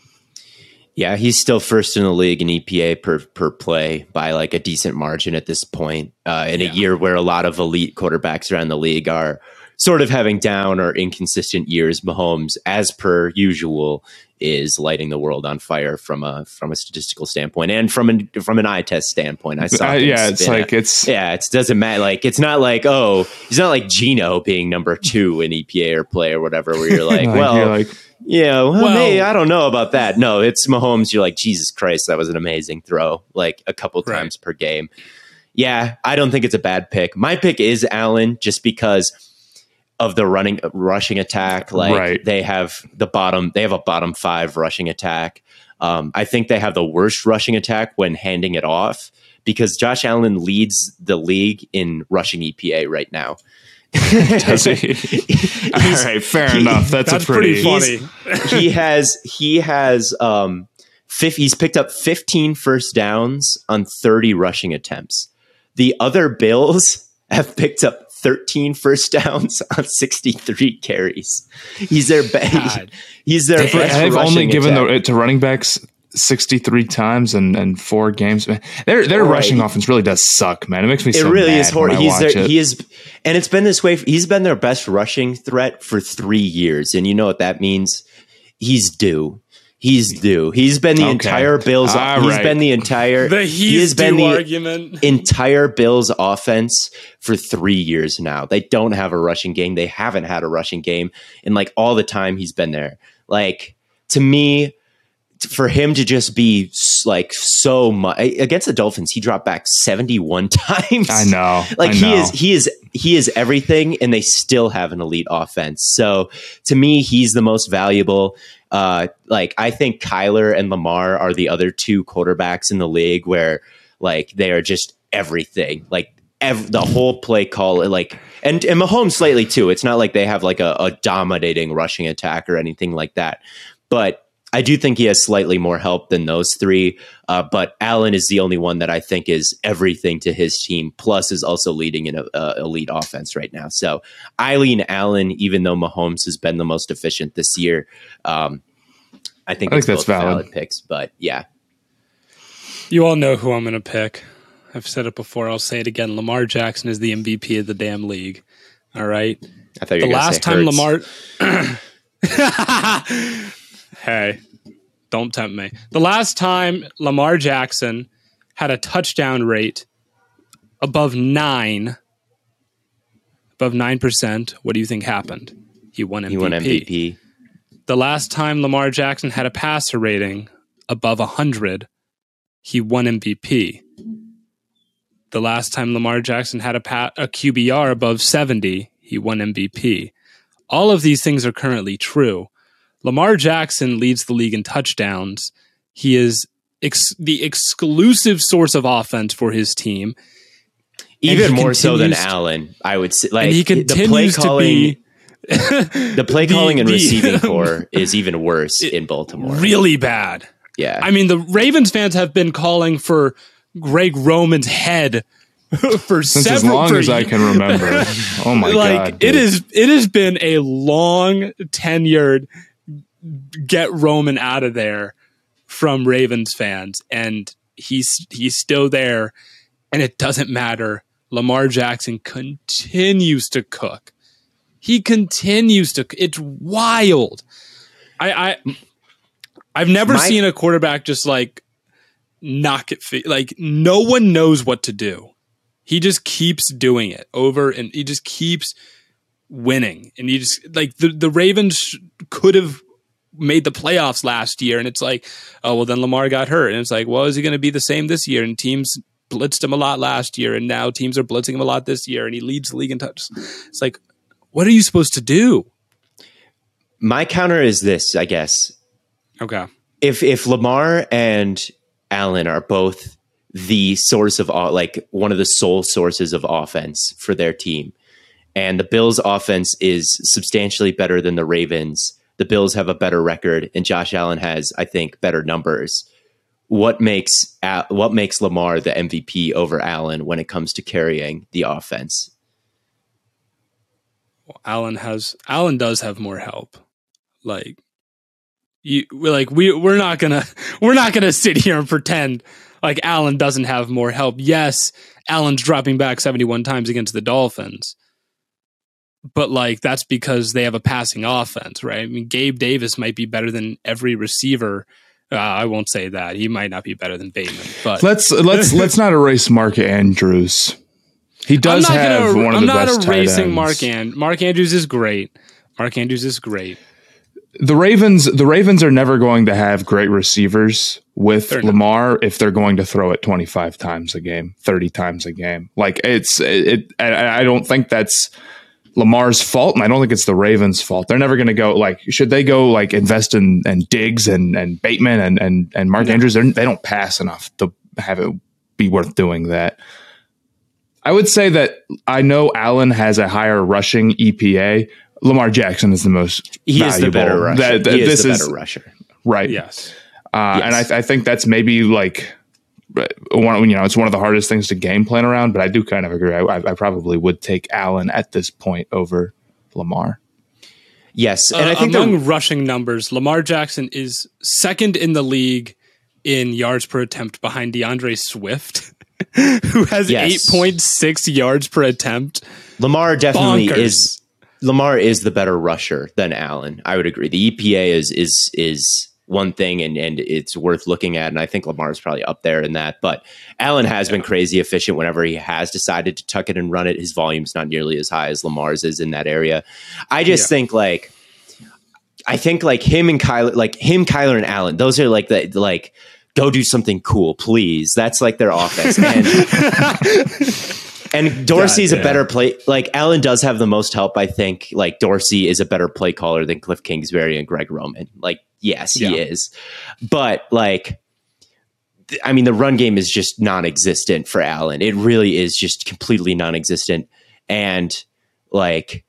Yeah, he's still first in the league in EPA per per play by like a decent margin at this point. Uh, in Yeah. a year where a lot of elite quarterbacks around the league are sort of having down or inconsistent years, Mahomes, as per usual, is lighting the world on fire from a from a statistical standpoint and from an from an eye test standpoint. I saw. Uh, yeah, it's spin like it. it's Yeah, it doesn't matter. Like, it's not like, oh, he's not like Gino being number two in EPA or play or whatever, where you're like, like, well, you're like yeah, well, Well- hey, I don't know about that. No, it's Mahomes. You're like, Jesus Christ, that was an amazing throw, like a couple Right. times per game. Yeah, I don't think it's a bad pick. My pick is Allen just because of the running rushing attack. Like Right. they have the bottom, they have a bottom five rushing attack. Um, I think they have the worst rushing attack when handing it off because Josh Allen leads the league in rushing EPA right now. does he? All He's- right, fair he- enough. That's, That's a pretty, pretty funny. he has he has um fif- he's picked up 15 first downs on 30 rushing attempts. The other Bills have picked up 13 first downs on 63 carries. He's their best. He's their They've, best. they've only given attack. the, it to running backs 63 times and and four games. Man, Their their Right. rushing offense really does suck, man. It makes me It so really is horrible. He's their, it. he is, and it's been this way. He's been their best rushing threat for three years, and you know what that means? He's due. He's due. He's been the Okay. entire Bills. All he's right. been the entire. The he he's has been the argument. entire Bills offense for three years now. They don't have a rushing game. They haven't had a rushing game in like all the time he's been there. Like to me, for him to just be like so much against the Dolphins, he dropped back seventy one times. I know. Like I he know. is, he is, he is everything, and they still have an elite offense. So to me, he's the most valuable. Uh, like I think Kyler and Lamar are the other two quarterbacks in the league where like they are just everything. Like ev- the whole play call, like and and Mahomes slightly too. It's not like they have like a, a dominating rushing attack or anything like that, but. I do think he has slightly more help than those three, uh, but Allen is the only one that I think is everything to his team. Plus, is also leading in a, a elite offense right now. So I lean Allen, even though Mahomes has been the most efficient this year. Um, I think, I think it's that's valid. valid picks, but yeah, You all know who I'm going to pick. I've said it before. I'll say it again. Lamar Jackson is the MVP of the damn league. All right. I thought you The were gonna last say time Hurts. Lamar. hey, don't tempt me. The last time Lamar Jackson had a touchdown rate above nine, above 9%, what do you think happened? He won MVP. he won MVP. The last time Lamar Jackson had a passer rating above 100, he won MVP. The last time Lamar Jackson had a, pa- a QBR above 70, he won MVP. All of these things are currently true. Lamar Jackson leads the league in touchdowns. He is ex- the exclusive source of offense for his team. Even more so than Allen, I would say. Like and he the play continues to calling, be the play the- calling and the- receiving corps is even worse in Baltimore. really bad. yeah, I mean, the Ravens fans have been calling for Greg Roman's head for Since several as long for as I can remember. Oh my like god. it dude. is. It has been a long tenured get Roman out of there from Ravens fans, and he's he's still there, and it doesn't matter. Lamar Jackson continues to cook. He continues to. It's wild. I, I I've never My- seen a quarterback just like knock it. Like no one knows what to do. He just keeps doing it over, and he just keeps winning. And he just like the the Ravens could have made the playoffs last year, and it's like, oh well, then Lamar got hurt, and it's like, well, is he going to be the same this year? And teams blitzed him a lot last year, and now teams are blitzing him a lot this year, and he leads the league in touch. It's like, what are you supposed to do? my counter is this, I guess. Okay, if if Lamar and Allen are both the source of o- like one of the sole sources of offense for their team, and the Bills' offense is substantially better than the Ravens. The Bills have a better record, and Josh Allen has, I think, better numbers. What makes what makes Lamar the MVP over Allen when it comes to carrying the offense? Well, Allen has Allen does have more help. Like you like we we're not gonna we're not gonna sit here and pretend like Allen doesn't have more help. Yes, Allen's dropping back 71 times against the Dolphins. But like that's because they have a passing offense, right? I mean, Gabe Davis might be better than every receiver. Uh, I won't say that. He might not be better than Bateman, but Let's let's let's not erase Mark Andrews. He does I'm not have gonna, one of I'm the not best tight erasing. Mark and Mark Andrews is great. Mark Andrews is great. the Ravens the Ravens are never going to have great receivers with They're not. Lamar if they're going to throw it 25 times a game, 30 times a game. Like it's it, I, I don't think that's Lamar's fault and I don't think it's the Ravens fault. They're never going to go like should they go like invest in and Diggs and and Bateman and and and Mark Andrews They're, they don't pass enough to have it be worth doing that. I would say that I know Allen has a higher rushing EPA. Lamar Jackson is the most He is the better rusher. That- that- he is this the is better rusher. right. Yes. Uh, And I, Yes. I think that's maybe like one. You know, it's one of the hardest things to game plan around. But I do kind of agree. I, I probably would take Allen at this point over Lamar. Yes, and Uh, I think among the, rushing numbers, Lamar Jackson is second in the league in yards per attempt behind DeAndre Swift, who has Yes. 8.6 yards per attempt. Lamar definitely Bonkers. is Lamar is the better rusher than Allen. I would agree. The EPA is is is one thing and and it's worth looking at and I think Lamar is probably up there in that. But Allen has been crazy efficient whenever he has decided to tuck it and run it. His volume's not nearly as high as Lamar's is in that area. I just Yeah. think like I think like him and Kyler like him, Kyler and Allen, those are like the like go do something cool, please. That's like their offense. And and Dorsey's God a better play. Like Allen does have the most help, I think. Like Dorsey is a better play caller than Cliff Kingsbury and Greg Roman. Like yes, he Yeah. is. But like, I mean, the run game is just non-existent for Allen. It really is just completely non-existent. And like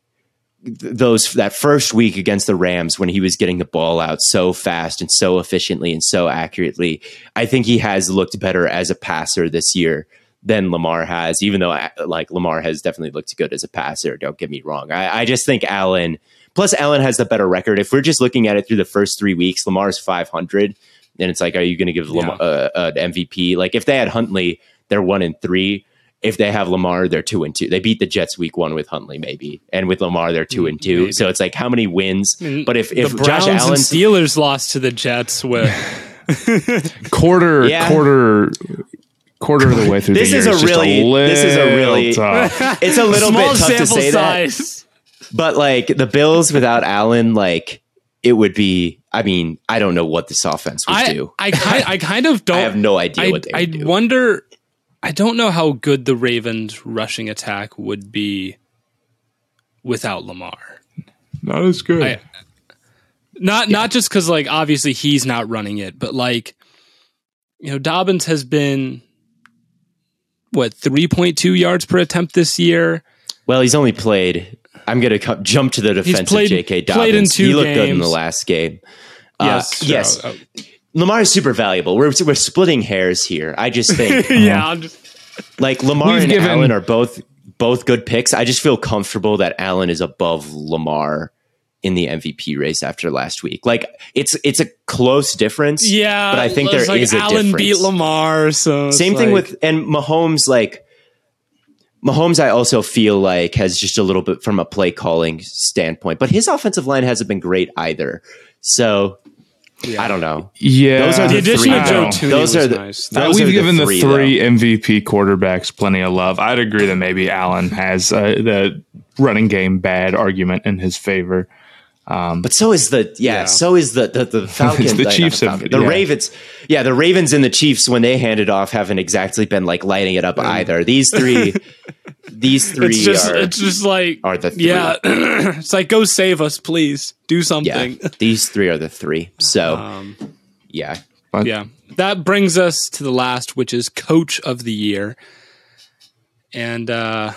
those that first week against the Rams when he was getting the ball out so fast and so efficiently and so accurately, I think he has looked better as a passer this year than Lamar has, even though uh, like Lamar has definitely looked good as a passer. Don't get me wrong. I, I just think Allen, plus Allen has the better record. If we're just looking at it through the first three weeks, Lamar's 500. And it's like, are you going to give Lamar uh, an MVP? Like if they had Huntley, they're one and three. If they have Lamar, they're two and two. They beat the Jets week one with Huntley, maybe, and with Lamar, they're two and two. Maybe. So it's like how many wins? mean, But if if the Browns Josh and Allen, Steelers lost to the Jets with Quarter, Yeah. quarter, quarter of the way through This the year. is a just really- this is a really- tough. it's a little small bit tough to sample say that. Size. But like the Bills without Allen, like it would be. I mean, I don't know what this offense would I, do. I, kind, I kind of don't. I have no idea I, what they I do. wonder. I don't know how good the Ravens' rushing attack would be without Lamar. Not as good. I- Not not just because like obviously he's not running it, but like you know Dobbins has been what three point two yards per attempt this year. well, he's only played. I'm going to jump to the defense played- of J.K. played in Dobbins. he looked good in the last game. Yes, uh, yes. so, uh, Lamar is super valuable. We're we're splitting hairs here. I just think yeah. I'm just, like Lamar and given- Allen are both both good picks. I just feel comfortable that Allen is above Lamar in the MVP race after last week. Like it's it's a close difference. yeah, but I think there like is a Allen beat. Lamar, so Same thing like- with and Mahomes like Mahomes I also feel like has just a little bit from a play calling standpoint, but his offensive line hasn't been great either. So I don't know. yeah, Those are the the addition three. of Joe Tooney Those are the- nice. those Uh, we've the given the three, three MVP quarterbacks plenty of love. I'd agree that maybe Allen has uh, the running game bad argument in his favor. But so is the yeah, Yeah. so is the the, the Falcons. The Chiefs have- the yeah. Ravens. Yeah, the Ravens and the Chiefs when they handed off haven't exactly been like lighting it up either. These three, these three It's just are it's just like are the three. yeah. it's like go save us, please. Do yeah. something. These three are the three. So Um, Yeah. But yeah. That brings us to the last, which is coach of the year. And uh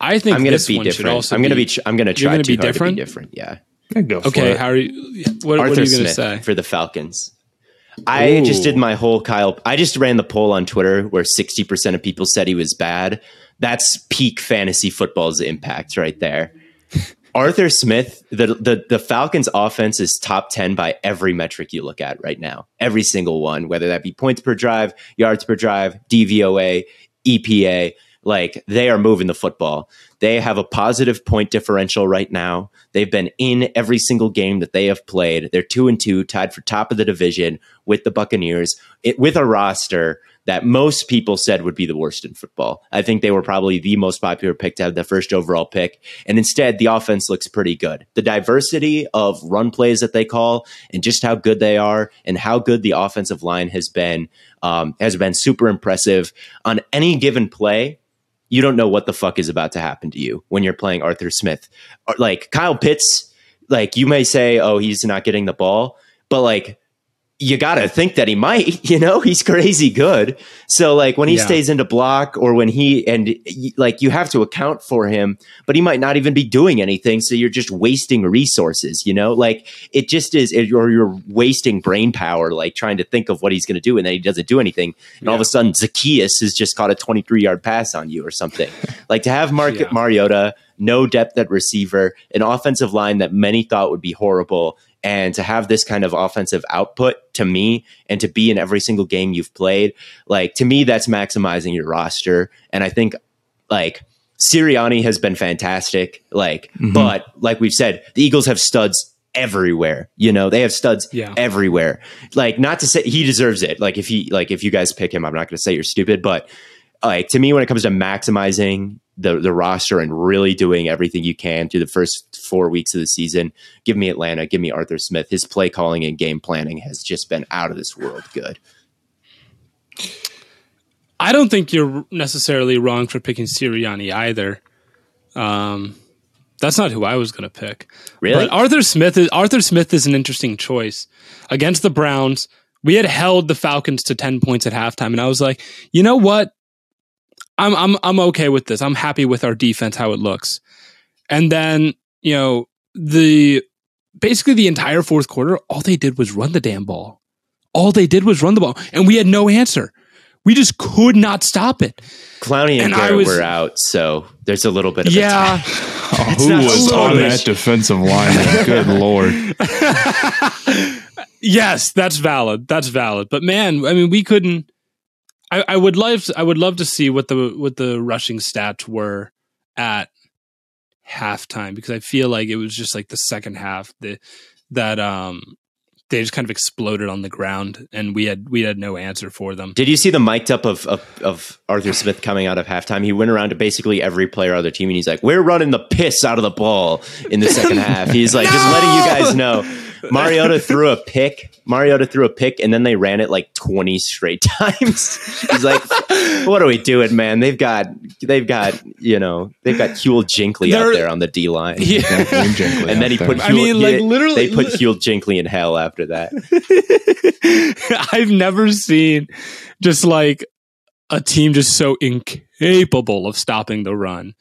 I think I'm gonna this be one should different. also I'm gonna be, be. I'm gonna try gonna be different? to be different. Yeah. yeah, go for Okay, it. how are you what, what are you going to say? for the Falcons. I just did my whole Kyle. I just ran the poll on Twitter where 60% of people said he was bad. That's peak fantasy football's impact right there. Arthur Smith, the, the the Falcons offense is top 10 by every metric you look at right now. Every single one, whether that be points per drive, yards per drive, DVOA, EPA, like they are moving the football. They have a positive point differential right now. They've been in every single game that they have played. They're 2 and 2, tied for top of the division with the Buccaneers, it, with a roster that most people said would be the worst in football. I think they were probably the most popular pick to have the first overall pick. And instead, the offense looks pretty good. The diversity of run plays that they call and just how good they are and how good the offensive line has been um, has been super impressive. On any given play, you don't know what the fuck is about to happen to you when you're playing Arthur Smith. Like Kyle Pitts, like you may say, oh, he's not getting the ball, but like you got to think that he might, you know, he's crazy good. So like when he Yeah. stays into block or when he and like you have to account for him, but he might not even be doing anything. So you're just wasting resources, you know, like it just is, it, or you're wasting brain power, like trying to think of what he's going to do. And then he doesn't do anything. And all of a sudden Zaccheaus has just caught a 23 yard pass on you or something like to have Mark Yeah. Mariota, no depth at receiver, an offensive line that many thought would be horrible, and to have this kind of offensive output to me and to be in every single game you've played, like to me, that's maximizing your roster. And I think like Sirianni has been fantastic. Like, mm-hmm. but like we've said, the Eagles have studs everywhere. You know, they have studs Yeah. everywhere. Like, not to say he deserves it. Like, if he like if you guys pick him, I'm not going to say you're stupid, but like to me, when it comes to maximizing the the roster and really doing everything you can through the first four weeks of the season, give me Atlanta, give me Arthur Smith. His play calling and game planning has just been out of this world good. I don't think you're necessarily wrong for picking Sirianni either. Um, that's not who I was going to pick. Really? But Arthur Smith is Arthur Smith is an interesting choice against the Browns. We had held the Falcons to ten points at halftime, and I was like, you know what? I'm I'm I'm okay with this. I'm happy with our defense how it looks. And then you know the basically the entire fourth quarter, all they did was run the damn ball. All they did was run the ball, and we had no answer. We just could not stop it. Clowney and, And I Garrett was- were out, so there's a little bit of a. Yeah, Oh, who was on that defensive line? Good lord. yes, that's valid. That's valid. But man, I mean, we couldn't. I, I would love. I would love to see what the what the rushing stats were at halftime because I feel like it was just like the second half that that um they just kind of exploded on the ground and we had we had no answer for them. Did you see the mic'd up of, of of Arthur Smith coming out of halftime? He went around to basically every player on the team, and he's like, "We're running the piss out of the ball in the second half." He's like, just letting you guys know. Mariota threw a pick. Mariota threw a pick, and then they ran it like twenty straight times. he's like, "What are we doing, man? They've got they've got you know they've got Huel Jinkley They're- out there on the D line." Yeah. And then he put. there. I mean, like, literally- they put Huel Jinkley in hell after that. I've never seen just like a team just so incapable of stopping the run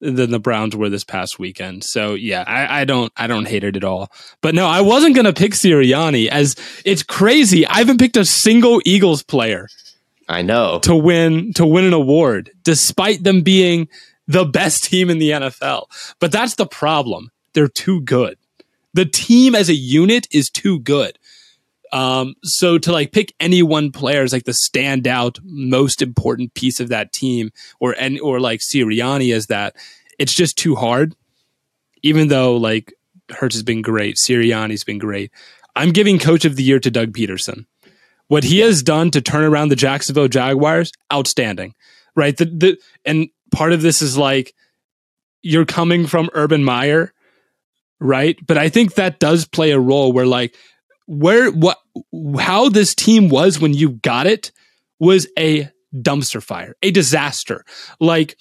than the Browns were this past weekend. So yeah, I, I don't I don't hate it at all. But no, I wasn't gonna pick Sirianni as it's crazy. I haven't picked a single Eagles player I know. to win to win an award, despite them being the best team in the NFL. But that's the problem. They're too good. The team as a unit is too good. Um, so to like pick any one player as like the standout, most important piece of that team, or and or like Sirianni as that, it's just too hard. Even though like Hurts has been great, Sirianni's been great. I'm giving Coach of the Year to Doug Pederson. What he has done to turn around the Jacksonville Jaguars, outstanding. Right? The the and part of this is like you're coming from Urban Meyer, right? But I think that does play a role where like where what how this team was when you got it was a dumpster fire, a disaster. Like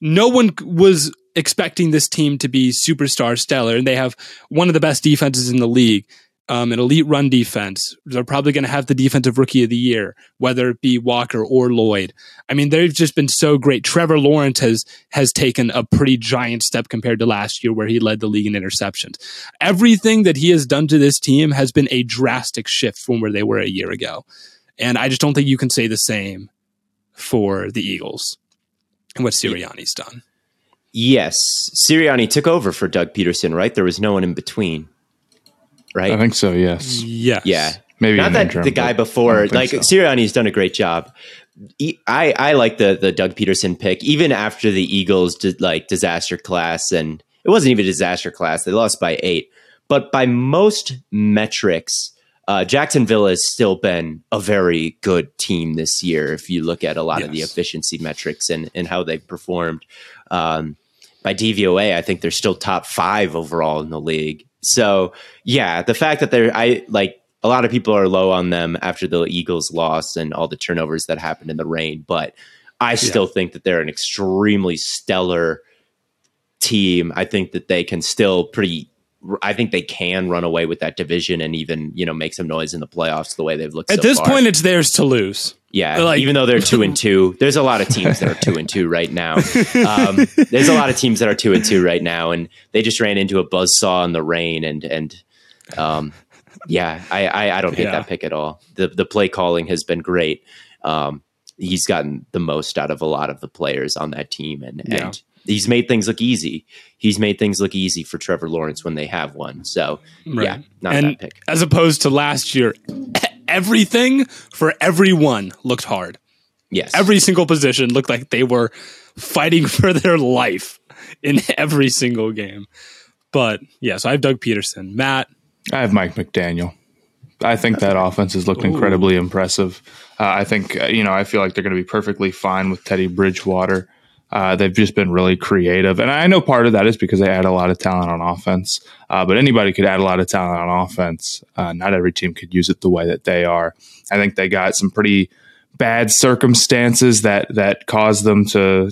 no one was expecting this team to be superstar stellar and they have one of the best defenses in the league. Um, an elite run defense. They're probably going to have the defensive rookie of the year, whether it be Walker or Lloyd. I mean, they've just been so great. Trevor Lawrence has has taken a pretty giant step compared to last year, where he led the league in interceptions. Everything that he has done to this team has been a drastic shift from where they were a year ago, and I just don't think you can say the same for the Eagles and what Sirianni's done. Yes, Sirianni took over for Doug Pederson, right? There was no one in between, right? I think so. Yes. Yes. Yeah, Maybe not that interim, the guy before, don't think like so. Sirianni's done a great job. I I like the the Doug Pederson pick, even after the Eagles did like disaster class, and it wasn't even a disaster class. They lost by eight, but by most metrics, uh, Jacksonville has still been a very good team this year. If you look at a lot of the efficiency metrics and and how they've performed. Um, by DVOA, I think they're still top five overall in the league. So yeah, the fact that they're I like a lot of people are low on them after the Eagles loss and all the turnovers that happened in the rain, but I still think that they're an extremely stellar team. I think that they can still pretty I think they can run away with that division and even, you know, make some noise in the playoffs the way they've looked At so this far. point, it's theirs to lose. Yeah, Like- even though they're two and two, there's a lot of teams that are two and two right now. Um, there's a lot of teams that are two and two right now, and they just ran into a buzzsaw in the rain, and and um, yeah, I, I I don't hate Yeah. that pick at all. The the play calling has been great. Um, he's gotten the most out of a lot of the players on that team, and Yeah. and he's made things look easy. He's made things look easy for Trevor Lawrence when they have one. So yeah, not and that pick. as opposed to last year, everything for everyone looked hard. Yes, Every single position looked like they were fighting for their life in every single game. But yeah, so I have Doug Pederson, Matt. I have Mike McDaniel. I think that offense has looked incredibly impressive. Uh, I think, uh, you know, I feel like they're going to be perfectly fine with Teddy Bridgewater. Uh, they've just been really creative. And I know part of that is because they add a lot of talent on offense, uh, but anybody could add a lot of talent on offense. Uh, not every team could use it the way that they are. I think they got some pretty bad circumstances that, that caused them to,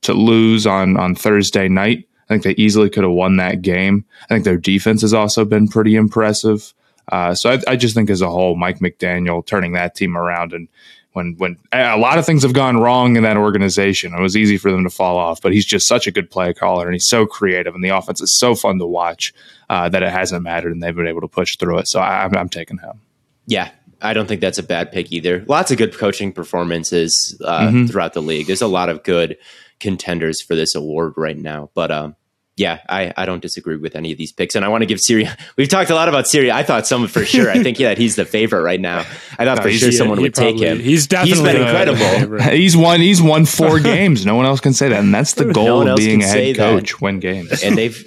to lose on, on Thursday night. I think they easily could have won that game. I think their defense has also been pretty impressive. Uh, so I, I just think as a whole, Mike McDaniel turning that team around and when when a lot of things have gone wrong in that organization, it was easy for them to fall off. But he's just such a good play caller and he's so creative and the offense is so fun to watch uh, that it hasn't mattered and they've been able to push through it. So I, I'm, I'm taking him. Yeah, I don't think that's a bad pick either. Lots of good coaching performances uh, Mm-hmm. throughout the league. There's a lot of good contenders for this award right now. But um, yeah, I, I don't disagree with any of these picks. And I want to give Syria. We've talked a lot about Syria. I thought someone for sure. I think yeah, that he's the favorite right now. I thought No, for sure someone he would take him. He's definitely He's been incredible. He's won. He's won four games. No one else can say that, and that's the No goal one of else being a can say head that. coach. Win games. and they've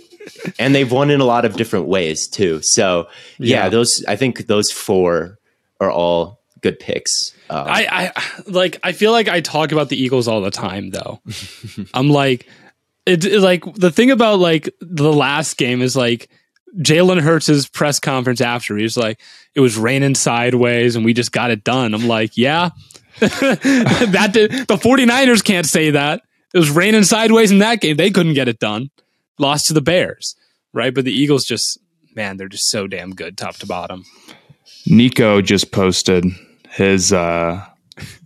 and they've won in a lot of different ways too. So yeah, Yeah. those I think those four are all good picks. Um, I, I like I feel like I talk about the Eagles all the time though. I'm like it, it- like the thing about like the last game is like Jalen Hurts' press conference after he was like it was raining sideways and we just got it done. I'm like, yeah. that did, the 49ers can't say that. It was raining sideways in that game. They couldn't get it done. Lost to the Bears, right? But the Eagles just man, they're just so damn good top to bottom. Nico just posted his uh,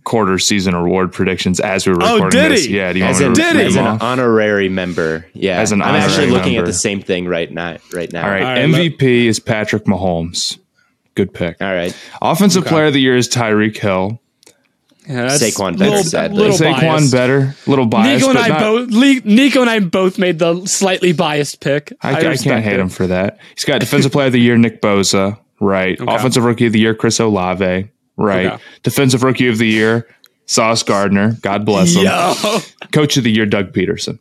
quarter season award predictions as we were Oh, recording did this. he? Yeah, do you as want an, me to Did as an honorary member. Yeah, As an I'm actually honorary looking at the same thing right now. Right now. All right, All right, MVP is Patrick Mahomes. Good pick. All right. Offensive Player of the Year is Tyreek Hill. Yeah, that's Saquon better, little- sadly. little Saquon biased. better, little biased. Nico and but I not- both Le- Nico and I both made the slightly biased pick. I, I respect can't hate it. him for that. He's got Defensive Player of the Year, Nick Bosa. Right. Offensive Rookie of the Year, Chris Olave. Right. Okay. Defensive Rookie of the Year, Sauce Gardner. God bless him. Yo, Coach of the Year, Doug Pederson.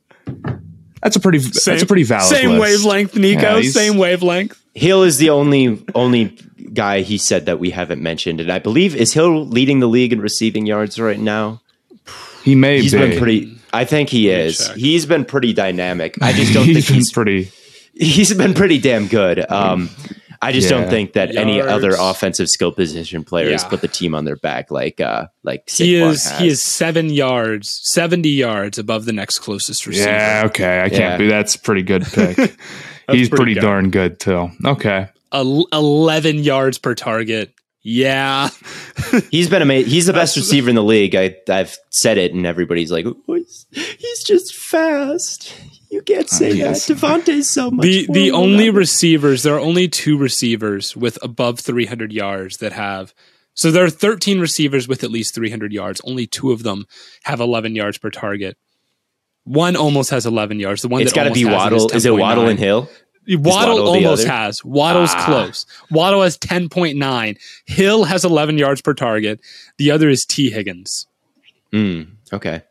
That's a pretty. same, that's a pretty valid. Same list. wavelength, Nico. Yeah, same wavelength. Hill is the only only guy he said that we haven't mentioned, and I believe is Hill leading the league in receiving yards right now. He may He's be. been pretty. I think he is. check. He's been pretty dynamic. I just don't think been he's pretty. he's been pretty damn good. Um, I just Yeah. don't think that any other offensive skill position players Yeah. put the team on their back like uh like Saquon He is has. he is seven yards, seventy yards above the next closest receiver. Yeah. Okay. I can't Yeah. be. That's a pretty good pick. he's pretty pretty good. darn good too. Okay. el- 11 yards per target. Yeah. He's been amazing. He's the best receiver in the league. I, I've said it, and everybody's like, oh, he's, he's just fast. You can't say that. yes. Davante's so much. the the only reliable. receivers there are only two receivers with above 300 yards that have so there are 13 receivers with at least 300 yards only two of them have 11 yards per target one almost has 11 yards the one It's that got to be almost has Waddle. Is it Waddle and Hill? Waddle, Waddle almost has. Waddle's Ah. close. Waddle has 10.9. Hill has 11 yards per target. The other is Tee Higgins. Mm, okay.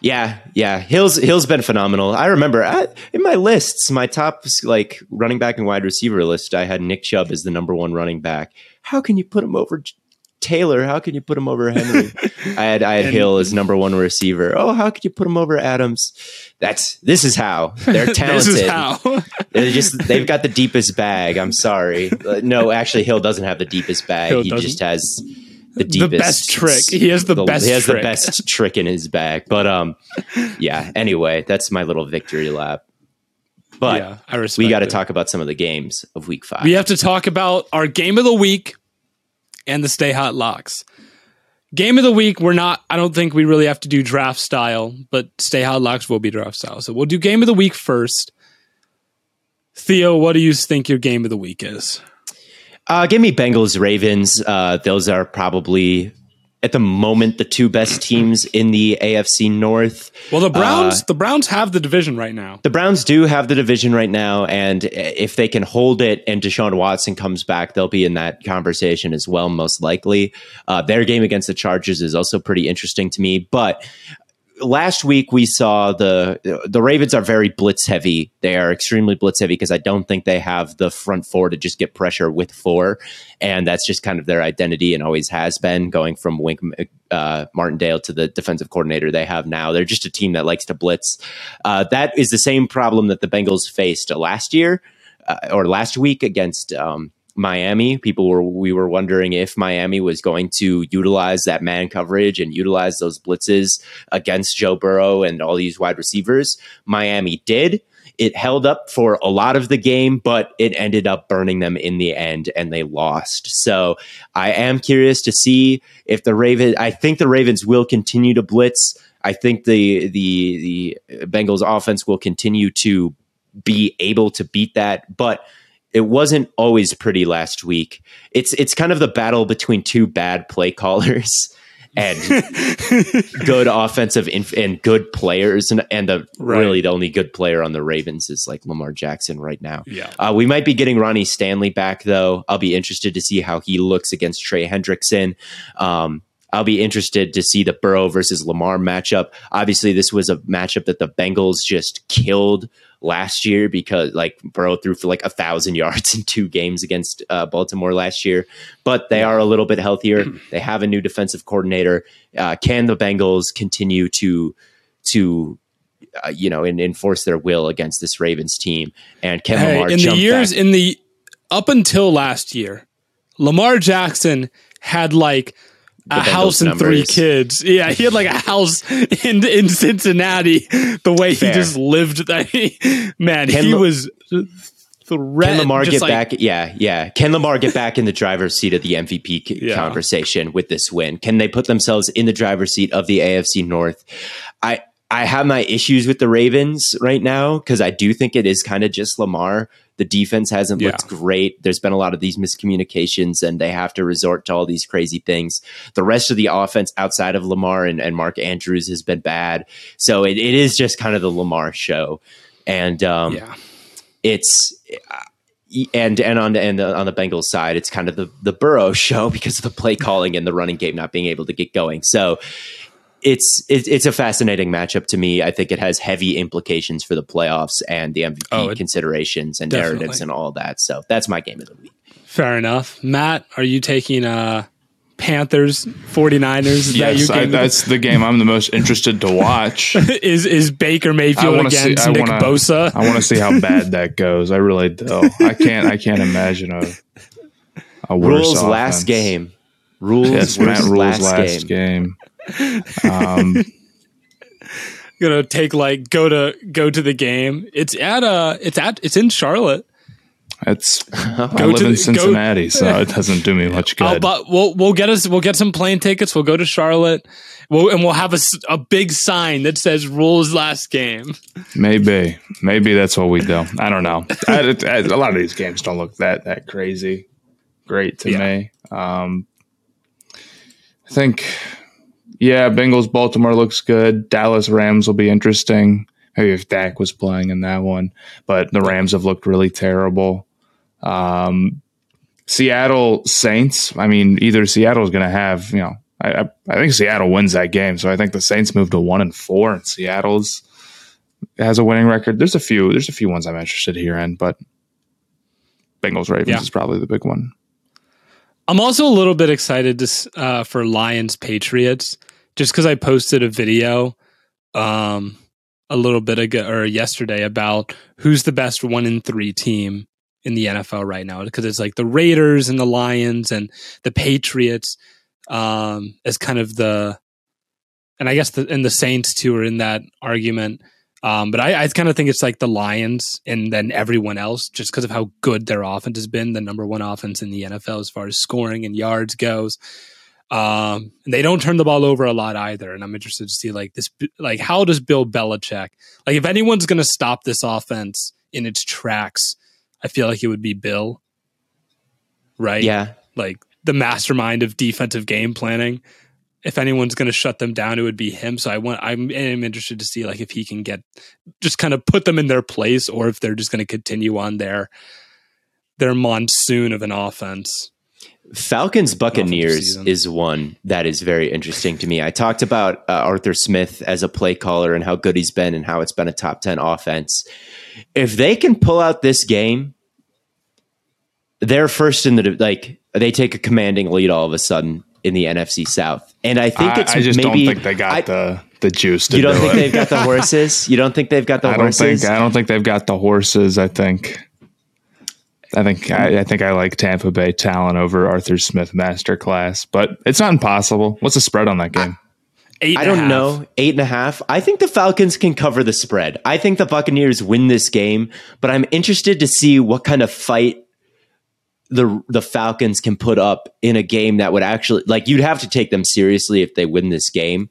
Yeah, yeah. Hill's Hill's been phenomenal. I remember I, in my lists, my top like running back and wide receiver list, I had Nick Chubb as the number one running back. How can you put him over Taylor? How can you put him over Henry? I had I had And- Hill as number one receiver. Oh, how could you put him over Adams? That's this is how they're talented. this is how. They're just they've got the deepest bag. I'm sorry. No, actually, Hill doesn't have the deepest bag. Hill he doesn't? just has the The best trick. He has the best He has trick. the best trick in his bag. But um, yeah. Anyway, that's my little victory lap. But yeah, I respect we got to talk about some of the games of week five. We have to talk about our game of the week and the Stay Hot Locks. Game of the week, we're not, I don't think we really have to do draft style, but Stay Hot Locks will be draft style. So we'll do game of the week first. Theo, what do you think your game of the week is? Uh, give me Bengals Ravens. Uh, those are probably at the moment the two best teams in the AFC North. Well, the Browns, Uh, the Browns have the division right now. The Browns do have the division right now, and if they can hold it and Deshaun Watson comes back, they'll be in that conversation as well, most likely. Uh, their game against the Chargers is also pretty interesting to me, but last week we saw the the Ravens are very blitz heavy. They are extremely blitz heavy because I don't think they have the front four to just get pressure with four, and that's just kind of their identity and always has been. Going from Wink uh, Martindale to the defensive coordinator they have now, they're just a team that likes to blitz. Uh, that is the same problem that the Bengals faced last year uh, or last week against. Um, Miami. People were we were wondering if Miami was going to utilize that man coverage and utilize those blitzes against Joe Burrow and all these wide receivers. Miami did. It held up for a lot of the game, but it ended up burning them in the end and they lost. So I am curious to see if the Ravens I think the Ravens will continue to blitz. I think the the the Bengals offense will continue to be able to beat that, but it wasn't always pretty last week. It's it's kind of the battle between two bad play callers and good offensive inf- and good players, and and the Right. really the only good player on the Ravens is like Lamar Jackson right now. Yeah. Uh, we might be getting Ronnie Stanley back though. I'll be interested to see how he looks against Trey Hendrickson. Um, I'll be interested to see the Burrow versus Lamar matchup. Obviously, this was a matchup that the Bengals just killed last year because like Burrow threw for like a thousand yards in two games against uh, Baltimore last year. But they are a little bit healthier. They have a new defensive coordinator. Uh, can the Bengals continue to to uh, you know and enforce their will against this Ravens team? And can Hey, Lamar in the years back? in the up until last year, Lamar Jackson had like a house and three kids. Yeah, he had like a house in in Cincinnati. The way Fair. he just lived that man, Can he La- was threat. Can Lamar just get like- back? Yeah, yeah. Can Lamar get back in the driver's seat of the MVP c- Yeah. conversation with this win? Can they put themselves in the driver's seat of the AFC North? I I have my issues with the Ravens right now because I do think it is kind of just Lamar. The defense hasn't Yeah. looked great. There's been a lot of these miscommunications, and they have to resort to all these crazy things. The rest of the offense outside of Lamar and, and Mark Andrews has been bad. So it, it is just kind of the Lamar show. And um, yeah, it's and and on the and the, on the Bengals side, it's kind of the the Burrow show because of the play calling and the running game not being able to get going. So it's it's it's a fascinating matchup to me. I think it has heavy implications for the playoffs and the MVP Oh, it- considerations and definitely. narratives and all that. So that's my game of the week. fair enough. Matt, are you taking uh Panthers 49ers? Is that Yes, your I, that's the game I'm the most interested to watch. is is Baker Mayfield want to see. against I Nick want to. Bosa? I want to see how bad that goes. I really do. I can't. I can't imagine a a worse Rules last game. Rules Yes, Matt rules last, last, game. game. Um, gonna take like go to go to the game. It's at uh it's at it's in Charlotte. It's I live in the- Cincinnati, go- so it doesn't do me much good. but we'll we'll get us we'll get some plane tickets. We'll go to Charlotte. We'll, and we'll have a, a big sign that says "Rules last game." Maybe, maybe that's what we do. I don't know. I, I- a lot of these games don't look that that crazy great to Yeah. me. Um, I think, yeah, Bengals Baltimore looks good. Dallas Rams will be interesting. Maybe if Dak was playing in that one, but the Rams have looked really terrible. Um, Seattle Saints. I mean, either Seattle's going to have you know. I, I I think Seattle wins that game, so I think the Saints move to one and four, and Seattle's has a winning record. There's a few. There's a few ones I'm interested here in, but Bengals Ravens Yeah. is probably the big one. I'm also a little bit excited to, uh, for Lions Patriots just because I posted a video um, a little bit ago or yesterday about who's the best one in three team in the NFL right now because it's like the Raiders and the Lions and the Patriots um, as kind of the and I guess the and the Saints too are in that argument. Um, but I, I kind of think it's like the Lions and then everyone else, just because of how good their offense has been, the number one offense in the NFL as far as scoring and yards goes. Um, and they don't turn the ball over a lot either. And I'm interested to see like this, like how does Bill Belichick, like if anyone's going to stop this offense in its tracks, I feel like it would be Bill, right? Yeah. like the mastermind of defensive game planning. If anyone's going to shut them down, it would be him. So I want, I'm, I'm interested to see like if he can get, just kind of put them in their place, or if they're just going to continue on their their monsoon of an offense. Falcons Buccaneers is one that is very interesting to me. I talked about uh, Arthur Smith as a play caller and how good he's been and how it's been a top 10 offense. If they can pull out this game, they're first in the like they take a commanding lead all of a sudden in the NFC South. And I think I, it's I just maybe don't think they got I- the the juice to You don't do think it. they've got the horses? You don't think they've got the I don't horses? think I don't think they've got the horses. I think I think I, I think I like Tampa Bay talent over Arthur Smith masterclass, but it's not impossible. What's the spread on that game? Eight I don't know. Eight and a half. I think the Falcons can cover the spread. I think the Buccaneers win this game, but I'm interested to see what kind of fight the the Falcons can put up in a game that would actually like you'd have to take them seriously if they win this game.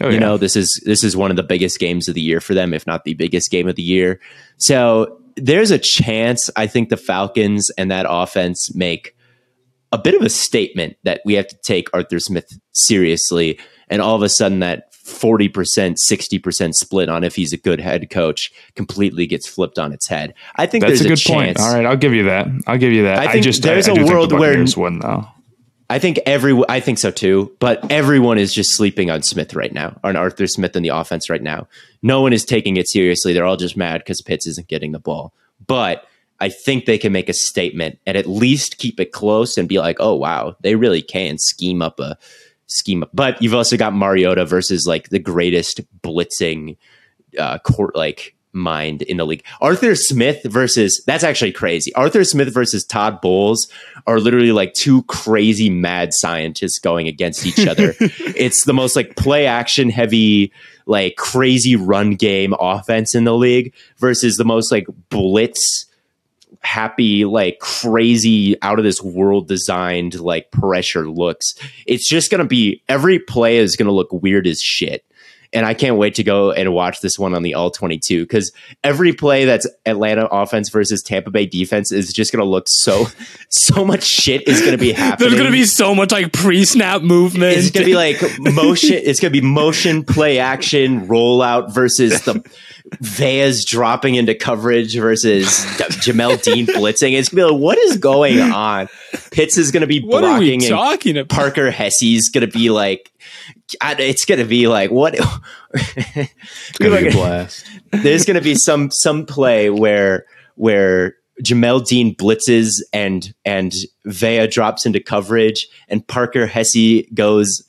Oh, you yeah. know, this is this is one of the biggest games of the year for them, if not the biggest game of the year. So there's a chance I think the Falcons and that offense make a bit of a statement that we have to take Arthur Smith seriously. And all of a sudden, that 40%, 60% split on if he's a good head coach completely gets flipped on its head. I think That's there's a good chance. point. All right, I'll give you that. I'll give you that. I I, think just there's I, I a think the world where- win though. I think every I think so too, but everyone is just sleeping on Smith right now, on Arthur Smith in the offense right now. No one is taking it seriously. They're all just mad because Pitts isn't getting the ball. But I think they can make a statement and at least keep it close and be like, oh wow, they really can scheme up a scheme up. But you've also got Mariota versus like the greatest blitzing uh court like mind in the league. Arthur Smith versus that's actually crazy. Arthur Smith versus Todd Bowles are literally like two crazy mad scientists going against each other. it's the most like play action heavy like crazy run game offense in the league versus the most like blitz happy like crazy out of this world designed like pressure looks. It's just going to be every play is going to look weird as shit. And I can't wait to go and watch this one on the all 22 because every play that's Atlanta offense versus Tampa Bay defense is just going to look so, so much shit is going to be happening. There's going to be so much like pre-snap movement. It's going to be like motion. It's going to be motion, play action, rollout versus the Veas dropping into coverage versus Jamel Dean blitzing. It's going to be like, what is going on? Pitts is going to be blocking. what are we talking about? Parker Hesse's going to be like, I- it's going to be like, what? It's gonna be a blast. There's going to be some some play where where Jamel Dean blitzes and and Vea drops into coverage and Parker Hesse goes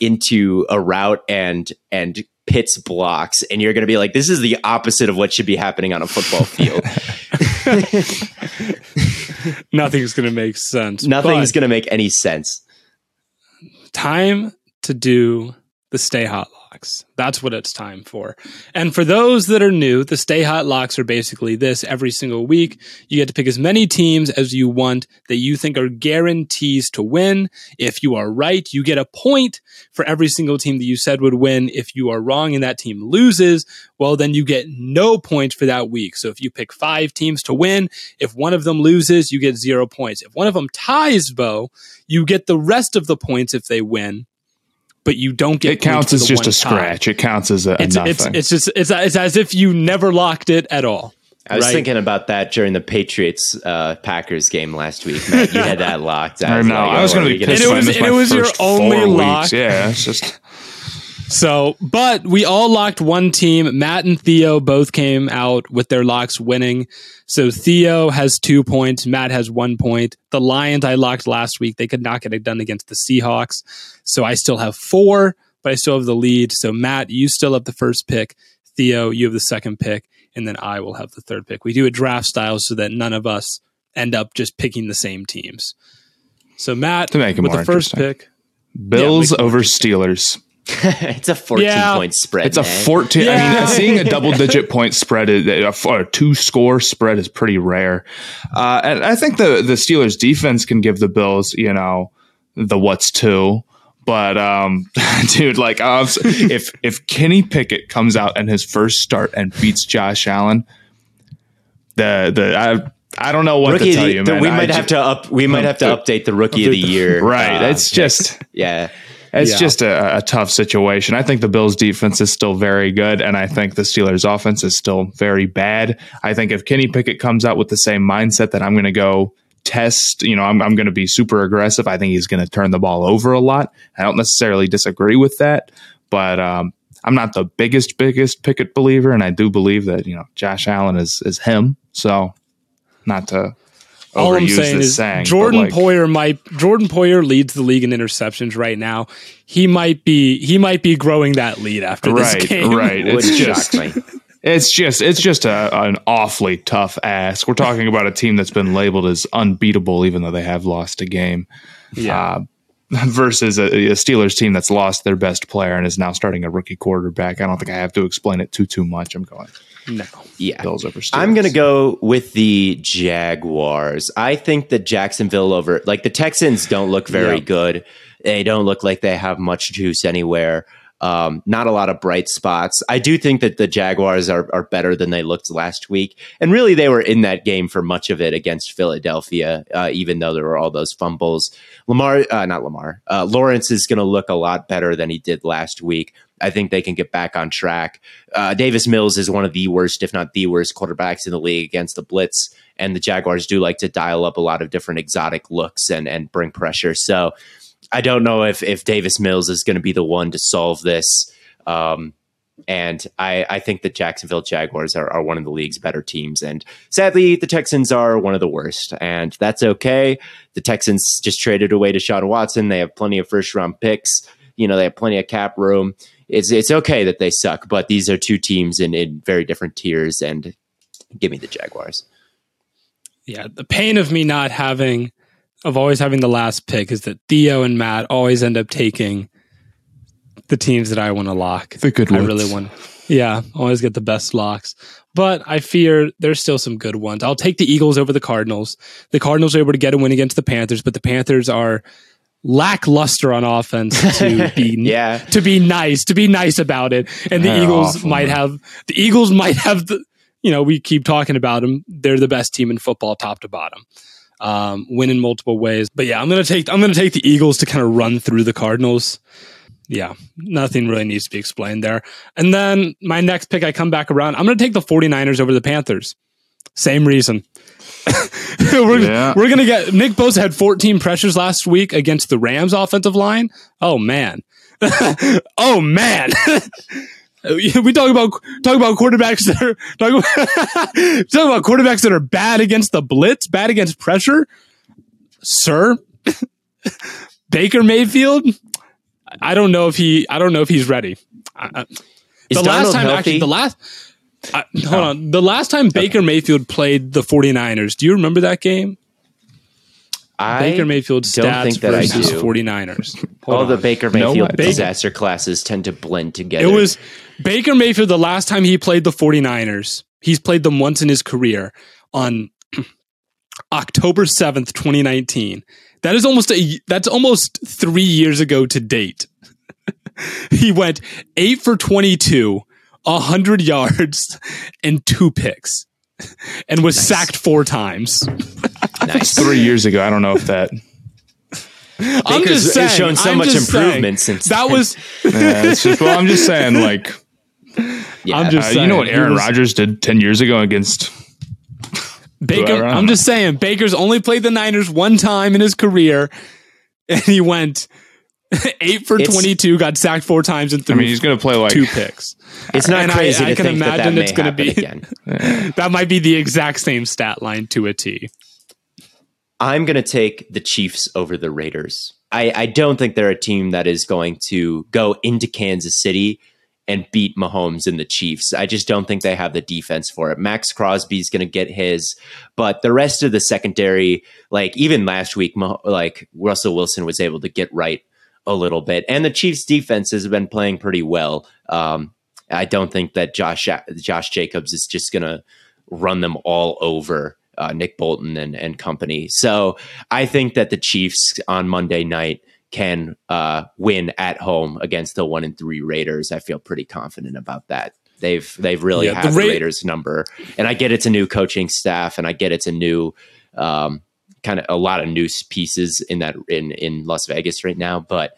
into a route and and Pitts blocks and you're going to be like this is the opposite of what should be happening on a football field. Nothing's going to make sense. Nothing's going to make any sense. time to do the Stay Hot Locks. That's what it's time for. And for those that are new, the Stay Hot Locks are basically this every single week. You get to pick as many teams as you want that you think are guarantees to win. If you are right, you get a point for every single team that you said would win. If you are wrong and that team loses, well, then you get no points for that week. So if you pick five teams to win, if one of them loses, you get zero points. If one of them ties, Bo, you get the rest of the points if they win but you don't get. It counts as just a scratch. It counts as a, it's, nothing. It's, it's just it's, it's as if you never locked it at all. I was right? thinking about that during the Patriots uh, Packers game last week. Matt, you had that locked. I, know. Like, I was going to be pissed. And it was, and it was your only lock. Weeks. Yeah, it's just. So, but we all locked one team. Matt and Theo both came out with their locks winning. So Theo has two points. Matt has one point. The Lions I locked last week. They could not get it done against the Seahawks. So I still have four, but I still have the lead. So Matt, you still have the first pick. Theo, you have the second pick. And then I will have the third pick. We do a draft style so that none of us end up just picking the same teams. So Matt, to make it with the first pick. Bills yeah, over Steelers. it's a 14 yeah. point spread. It's man. a 14. Yeah. I mean, seeing a double digit point spread, a, a two score spread is pretty rare. Uh, and I think the, the Steelers defense can give the Bills, you know, the what's two. But um, dude, like uh, if if Kenny Pickett comes out in his first start and beats Josh Allen, the the I I don't know what rookie to tell the, you, man. We might I have to up. We might have to update the rookie of the year. Right. Uh, it's just yeah. It's yeah. just a, a, tough situation. I think the Bills defense is still very good, and I think the Steelers offense is still very bad. I think if Kenny Pickett comes out with the same mindset that I'm going to go test, you know, I'm, I'm going to be super aggressive, I think he's going to turn the ball over a lot. I don't necessarily disagree with that, but um, I'm not the biggest, biggest Pickett believer, and I do believe that, you know, Josh Allen is, is him. So, not to all I'm saying is saying, Jordan like, Poyer might Jordan Poyer leads the league in interceptions right now. He might be he might be growing that lead after right, this game. Right, it's just it's just it's just a, an awfully tough ask. We're talking about a team that's been labeled as unbeatable, even though they have lost a game. Yeah. Uh, versus a, a, Steelers team that's lost their best player and is now starting a rookie quarterback. I don't think I have to explain it too too much. I'm going. No. Yeah. Bills over Steelers. I'm going to go with the Jaguars. I think the Jacksonville over, like the Texans don't look very yeah. good. They don't look like they have much juice anywhere. Um, not a lot of bright spots. I do think that the Jaguars are, are better than they looked last week. And really, they were in that game for much of it against Philadelphia, uh, even though there were all those fumbles. Lamar, uh, not Lamar, uh, Lawrence is going to look a lot better than he did last week. I think they can get back on track. Uh, Davis Mills is one of the worst, if not the worst, quarterbacks in the league against the blitz, and the Jaguars do like to dial up a lot of different exotic looks and and bring pressure. So I don't know if if Davis Mills is going to be the one to solve this. Um, and I, I think the Jacksonville Jaguars are, are one of the league's better teams. And sadly, the Texans are one of the worst. And that's okay. The Texans just traded away Deshaun Watson. They have plenty of first round picks. You know, they have plenty of cap room it's it's okay that they suck, but these are two teams in, in very different tiers, and give me the Jaguars. Yeah, the pain of me not having of always having the last pick is that Theo and Matt always end up taking the teams that I want to lock. The good ones. I really want. Yeah, always get the best locks. But I fear there's still some good ones. I'll take the Eagles over the Cardinals. The Cardinals are able to get a win against the Panthers, but the Panthers are lackluster on offense to be yeah. to be nice to be nice about it. And the they're eagles awful, might man. have the eagles might have the you know we keep talking about them they're the best team in football top to bottom. Um, win in multiple ways. But yeah i'm gonna take i'm gonna take the eagles to kind of run through the cardinals. Yeah nothing really needs to be explained there. And then my next pick i come back around. I'm gonna take the 49ers over the panthers. Same reason we're, yeah. we're gonna get Nick Bosa had 14 pressures last week against the Rams offensive line. Oh man. oh man. we talk about talk about quarterbacks that are talk about, talk about quarterbacks that are bad against the blitz, bad against pressure. Sir, Baker Mayfield. I don't know if he. I don't know if he's ready. Uh, the last time, healthy? actually, the last I, hold on. The last time Baker Mayfield played the 49ers, do you remember that game? I Baker Mayfield don't stats think that I versus do. 49ers. Hold All the. Baker Mayfield way. disaster classes tend to blend together. It was Baker Mayfield the last time he played the 49ers. He's played them once in his career on October 7th, 2019. That is almost a that's almost 3 years ago to date. he went 8 for 22, 100 yards and two picks and was sacked 4 times. nice. Three years ago. I don't know if that. I'm Baker's just saying, shown so I'm much just improvement saying, since that then. was Yeah, just, well, I'm just saying, like, Yeah. I'm just uh, you know what Aaron Rodgers did 10 years ago against. Baker, I don't I'm just saying, Baker's only played the Niners one time in his career, and he went eight for It's- 22, got sacked four times, and three. I mean, he's going to play like. two picks. it's not and crazy I to can think that that imagine it's gonna be- again. That might be the exact same stat line to a T. I'm going to take the Chiefs over the Raiders. I, I don't think they're a team that is going to go into Kansas City and beat Mahomes and the Chiefs. I just don't think they have the defense for it. Maxx Crosby's going to get his, but the rest of the secondary, like even last week, like Russell Wilson was able to get right a little bit, and the Chiefs' defense has been playing pretty well. Um, I don't think that Josh Josh Jacobs is just going to run them all over uh, Nick Bolton and, and company. So I think that the Chiefs on Monday night can uh, win at home against the one and three Raiders. I feel pretty confident about that. They've they've really Yeah, had the the, Raiders number, and I get it's a new coaching staff, and I get it's a new um, kind of a lot of new pieces in that in in Las Vegas right now. But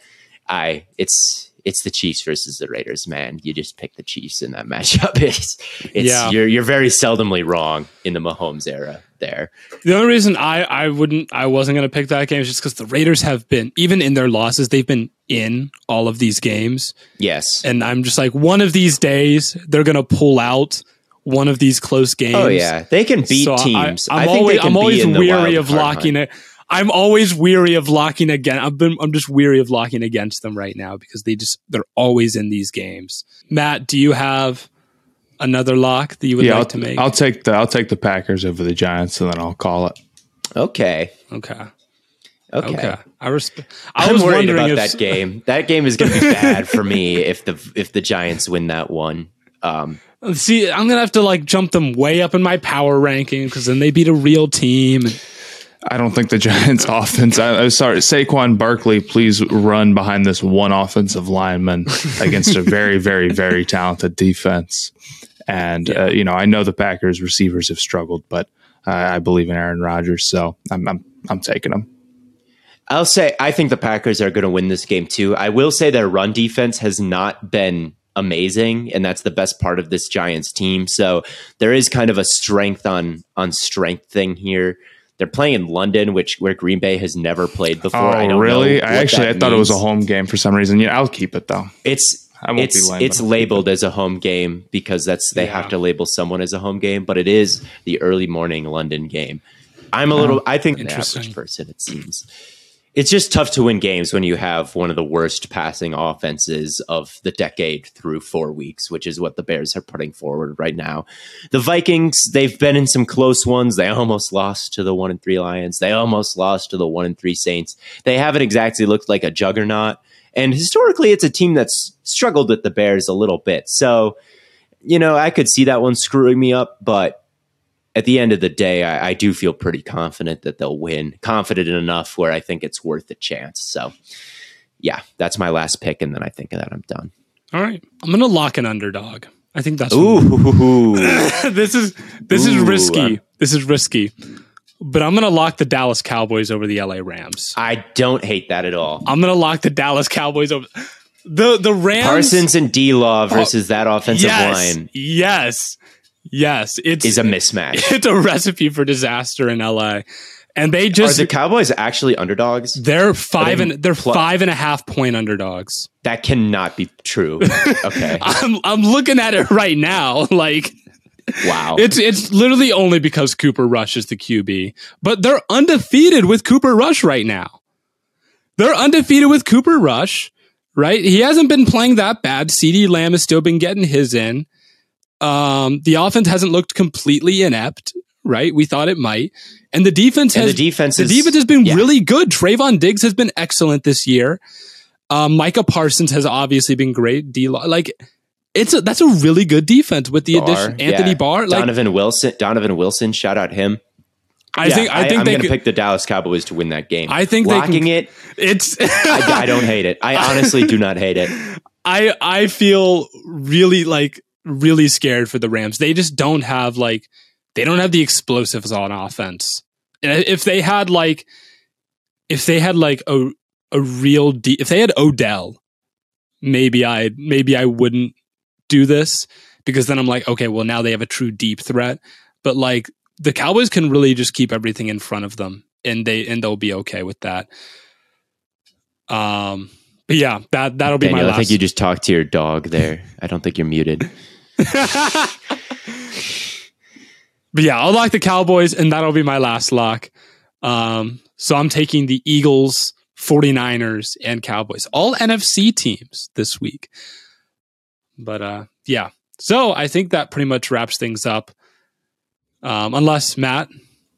I it's it's the Chiefs versus the Raiders, man. You just pick the Chiefs in that matchup. It's it's Yeah. you're you're very seldomly wrong in the Mahomes era there. The only reason I, I wouldn't I wasn't going to pick that game is just because the Raiders have been even in their losses they've been in all of these games Yes. and I'm just like one of these days they're going to pull out one of these close games. Oh yeah, they can beat So teams. I'm I, think always they can I'm be always in weary of locking hunt. it. I'm always weary of locking again. I've been I'm just weary of locking against them right now because they just they're always in these games. Matt, do you have another lock that you would Yeah, like I'll, to make? I'll take the I'll take the Packers over the Giants, and then I'll call it. Okay. okay. Okay. Okay. I respect. I I'm was worried wondering about if that game. That game is going to be bad for me if the if the Giants win that one. Um, See, I'm gonna have to like jump them way up in my power ranking because then they beat a real team. I don't think the Giants offense. I, I'm sorry, Saquon Barkley, please run behind this one offensive lineman against a very, very, very talented defense. And uh, you know, I know the Packers receivers have struggled, but uh, I believe in Aaron Rodgers, so I'm I'm, I'm taking them. I'll say I think the Packers are going to win this game too. I will say their run defense has not been amazing, and that's the best part of this Giants team. So there is kind of a strength on on strength thing here. They're playing in London, which where Green Bay has never played before. I Oh, don't really? know I actually I that thought it was a home game for some reason. Yeah, I'll keep it though. It's I won't it's be lame, it's but I'll labeled as a home game because that's they have to label someone as a home game, but it is the early morning London game. I'm a little. I think the Interesting. average person. It seems it's just tough to win games when you have one of the worst passing offenses of the decade through four weeks, which is what the Bears are putting forward right now. The Vikings, they've been in some close ones. They almost lost to the one and three Lions. They almost lost to the one and three Saints. They haven't exactly looked like a juggernaut. And historically, it's a team that's struggled with the Bears a little bit. So, you know, I could see that one screwing me up, but at the end of the day, I, I do feel pretty confident that they'll win. Confident enough where I think it's worth a chance. So, yeah, that's my last pick, and then I think that I'm done. All right, I'm gonna lock an underdog. I think that's Ooh, this is this is risky. this is risky, but I'm gonna lock the Dallas Cowboys over the LA Rams. I don't hate that at all. I'm gonna lock the Dallas Cowboys over the the Rams. Parsons and D Law oh, versus that offensive yes, line yes, yes. It's is a mismatch. it's a recipe for disaster in LA, and they just Are the Cowboys actually underdogs? they're five they and they're five and a half point underdogs. That cannot be true. Okay. I'm I'm looking at it right now, like. Wow. It's it's literally only because Cooper Rush is the QB, but they're undefeated with Cooper Rush right now. They're undefeated with Cooper Rush, right? He hasn't been playing that bad. CeeDee Lamb has still been getting his in. Um, the offense hasn't looked completely inept, right? We thought it might. And the defense And has the defense the is- defense has been yeah. really good. Trevon Diggs has been excellent this year. Um, Micah Parsons has obviously been great. D like it's a, that's a really good defense with the Barr, addition Anthony yeah. Barr. Like Donovan Wilson. Donovan Wilson. Shout out him. I Yeah, think I think they going to pick the Dallas Cowboys to win that game. I think they can- it. it's I, I don't hate it. I honestly do not hate it. I I feel really like really scared for the Rams. They just don't have like they don't have the explosives on offense. And if they had like if they had like a a real de- if they had Odell, maybe I maybe I wouldn't do this because then I'm like okay, well now they have a true deep threat. But like the Cowboys can really just keep everything in front of them and they and they'll be okay with that. Um but yeah, that that'll be Daniel, my I think you just talked to your dog there. I don't think you're muted. But yeah, I'll lock the Cowboys, and that'll be my last lock. Um, so I'm taking the Eagles, 49ers, and Cowboys. All NFC teams this week. But uh, yeah. So I think that pretty much wraps things up. Um, unless Matt,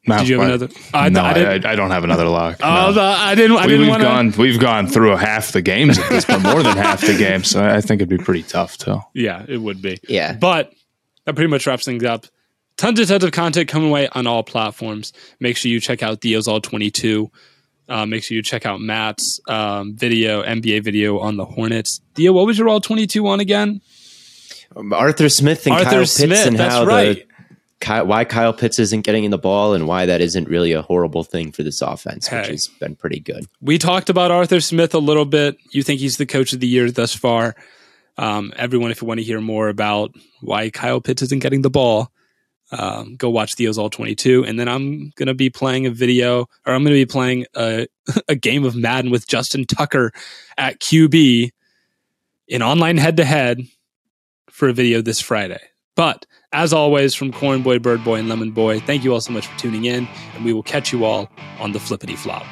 No, did you have I- another? I, no, I I. I, don't have another lock. oh, no. I didn't. I we, didn't have want to. gone we've gone through half the games at this point, more than half the games. So I think it'd be pretty tough too. Yeah, it would be. Yeah. But that pretty much wraps things up. Tons and tons of content coming away on all platforms. Make sure you check out Theo's All 22. Uh, make sure you check out Matt's um, video, NBA video on the Hornets. Theo, what was your All 22 on again? Um, Arthur Smith and Arthur Kyle Pitts Smith, and that's how right. the Ky- why Kyle Pitts isn't getting in the ball and why that isn't really a horrible thing for this offense, which has been pretty good. We talked about Arthur Smith a little bit. You think he's the coach of the year thus far. Um, everyone, if you want to hear more about why Kyle Pitts isn't getting the ball, um, go watch Theo's All 22. And then I'm going to be playing a video, or I'm going to be playing a, a game of Madden with Justin Tucker at QB in online head to head for a video this Friday. But as always, from Corn Boy, Bird Boy, and Lemon Boy, thank you all so much for tuning in, and we will catch you all on the flippity flop.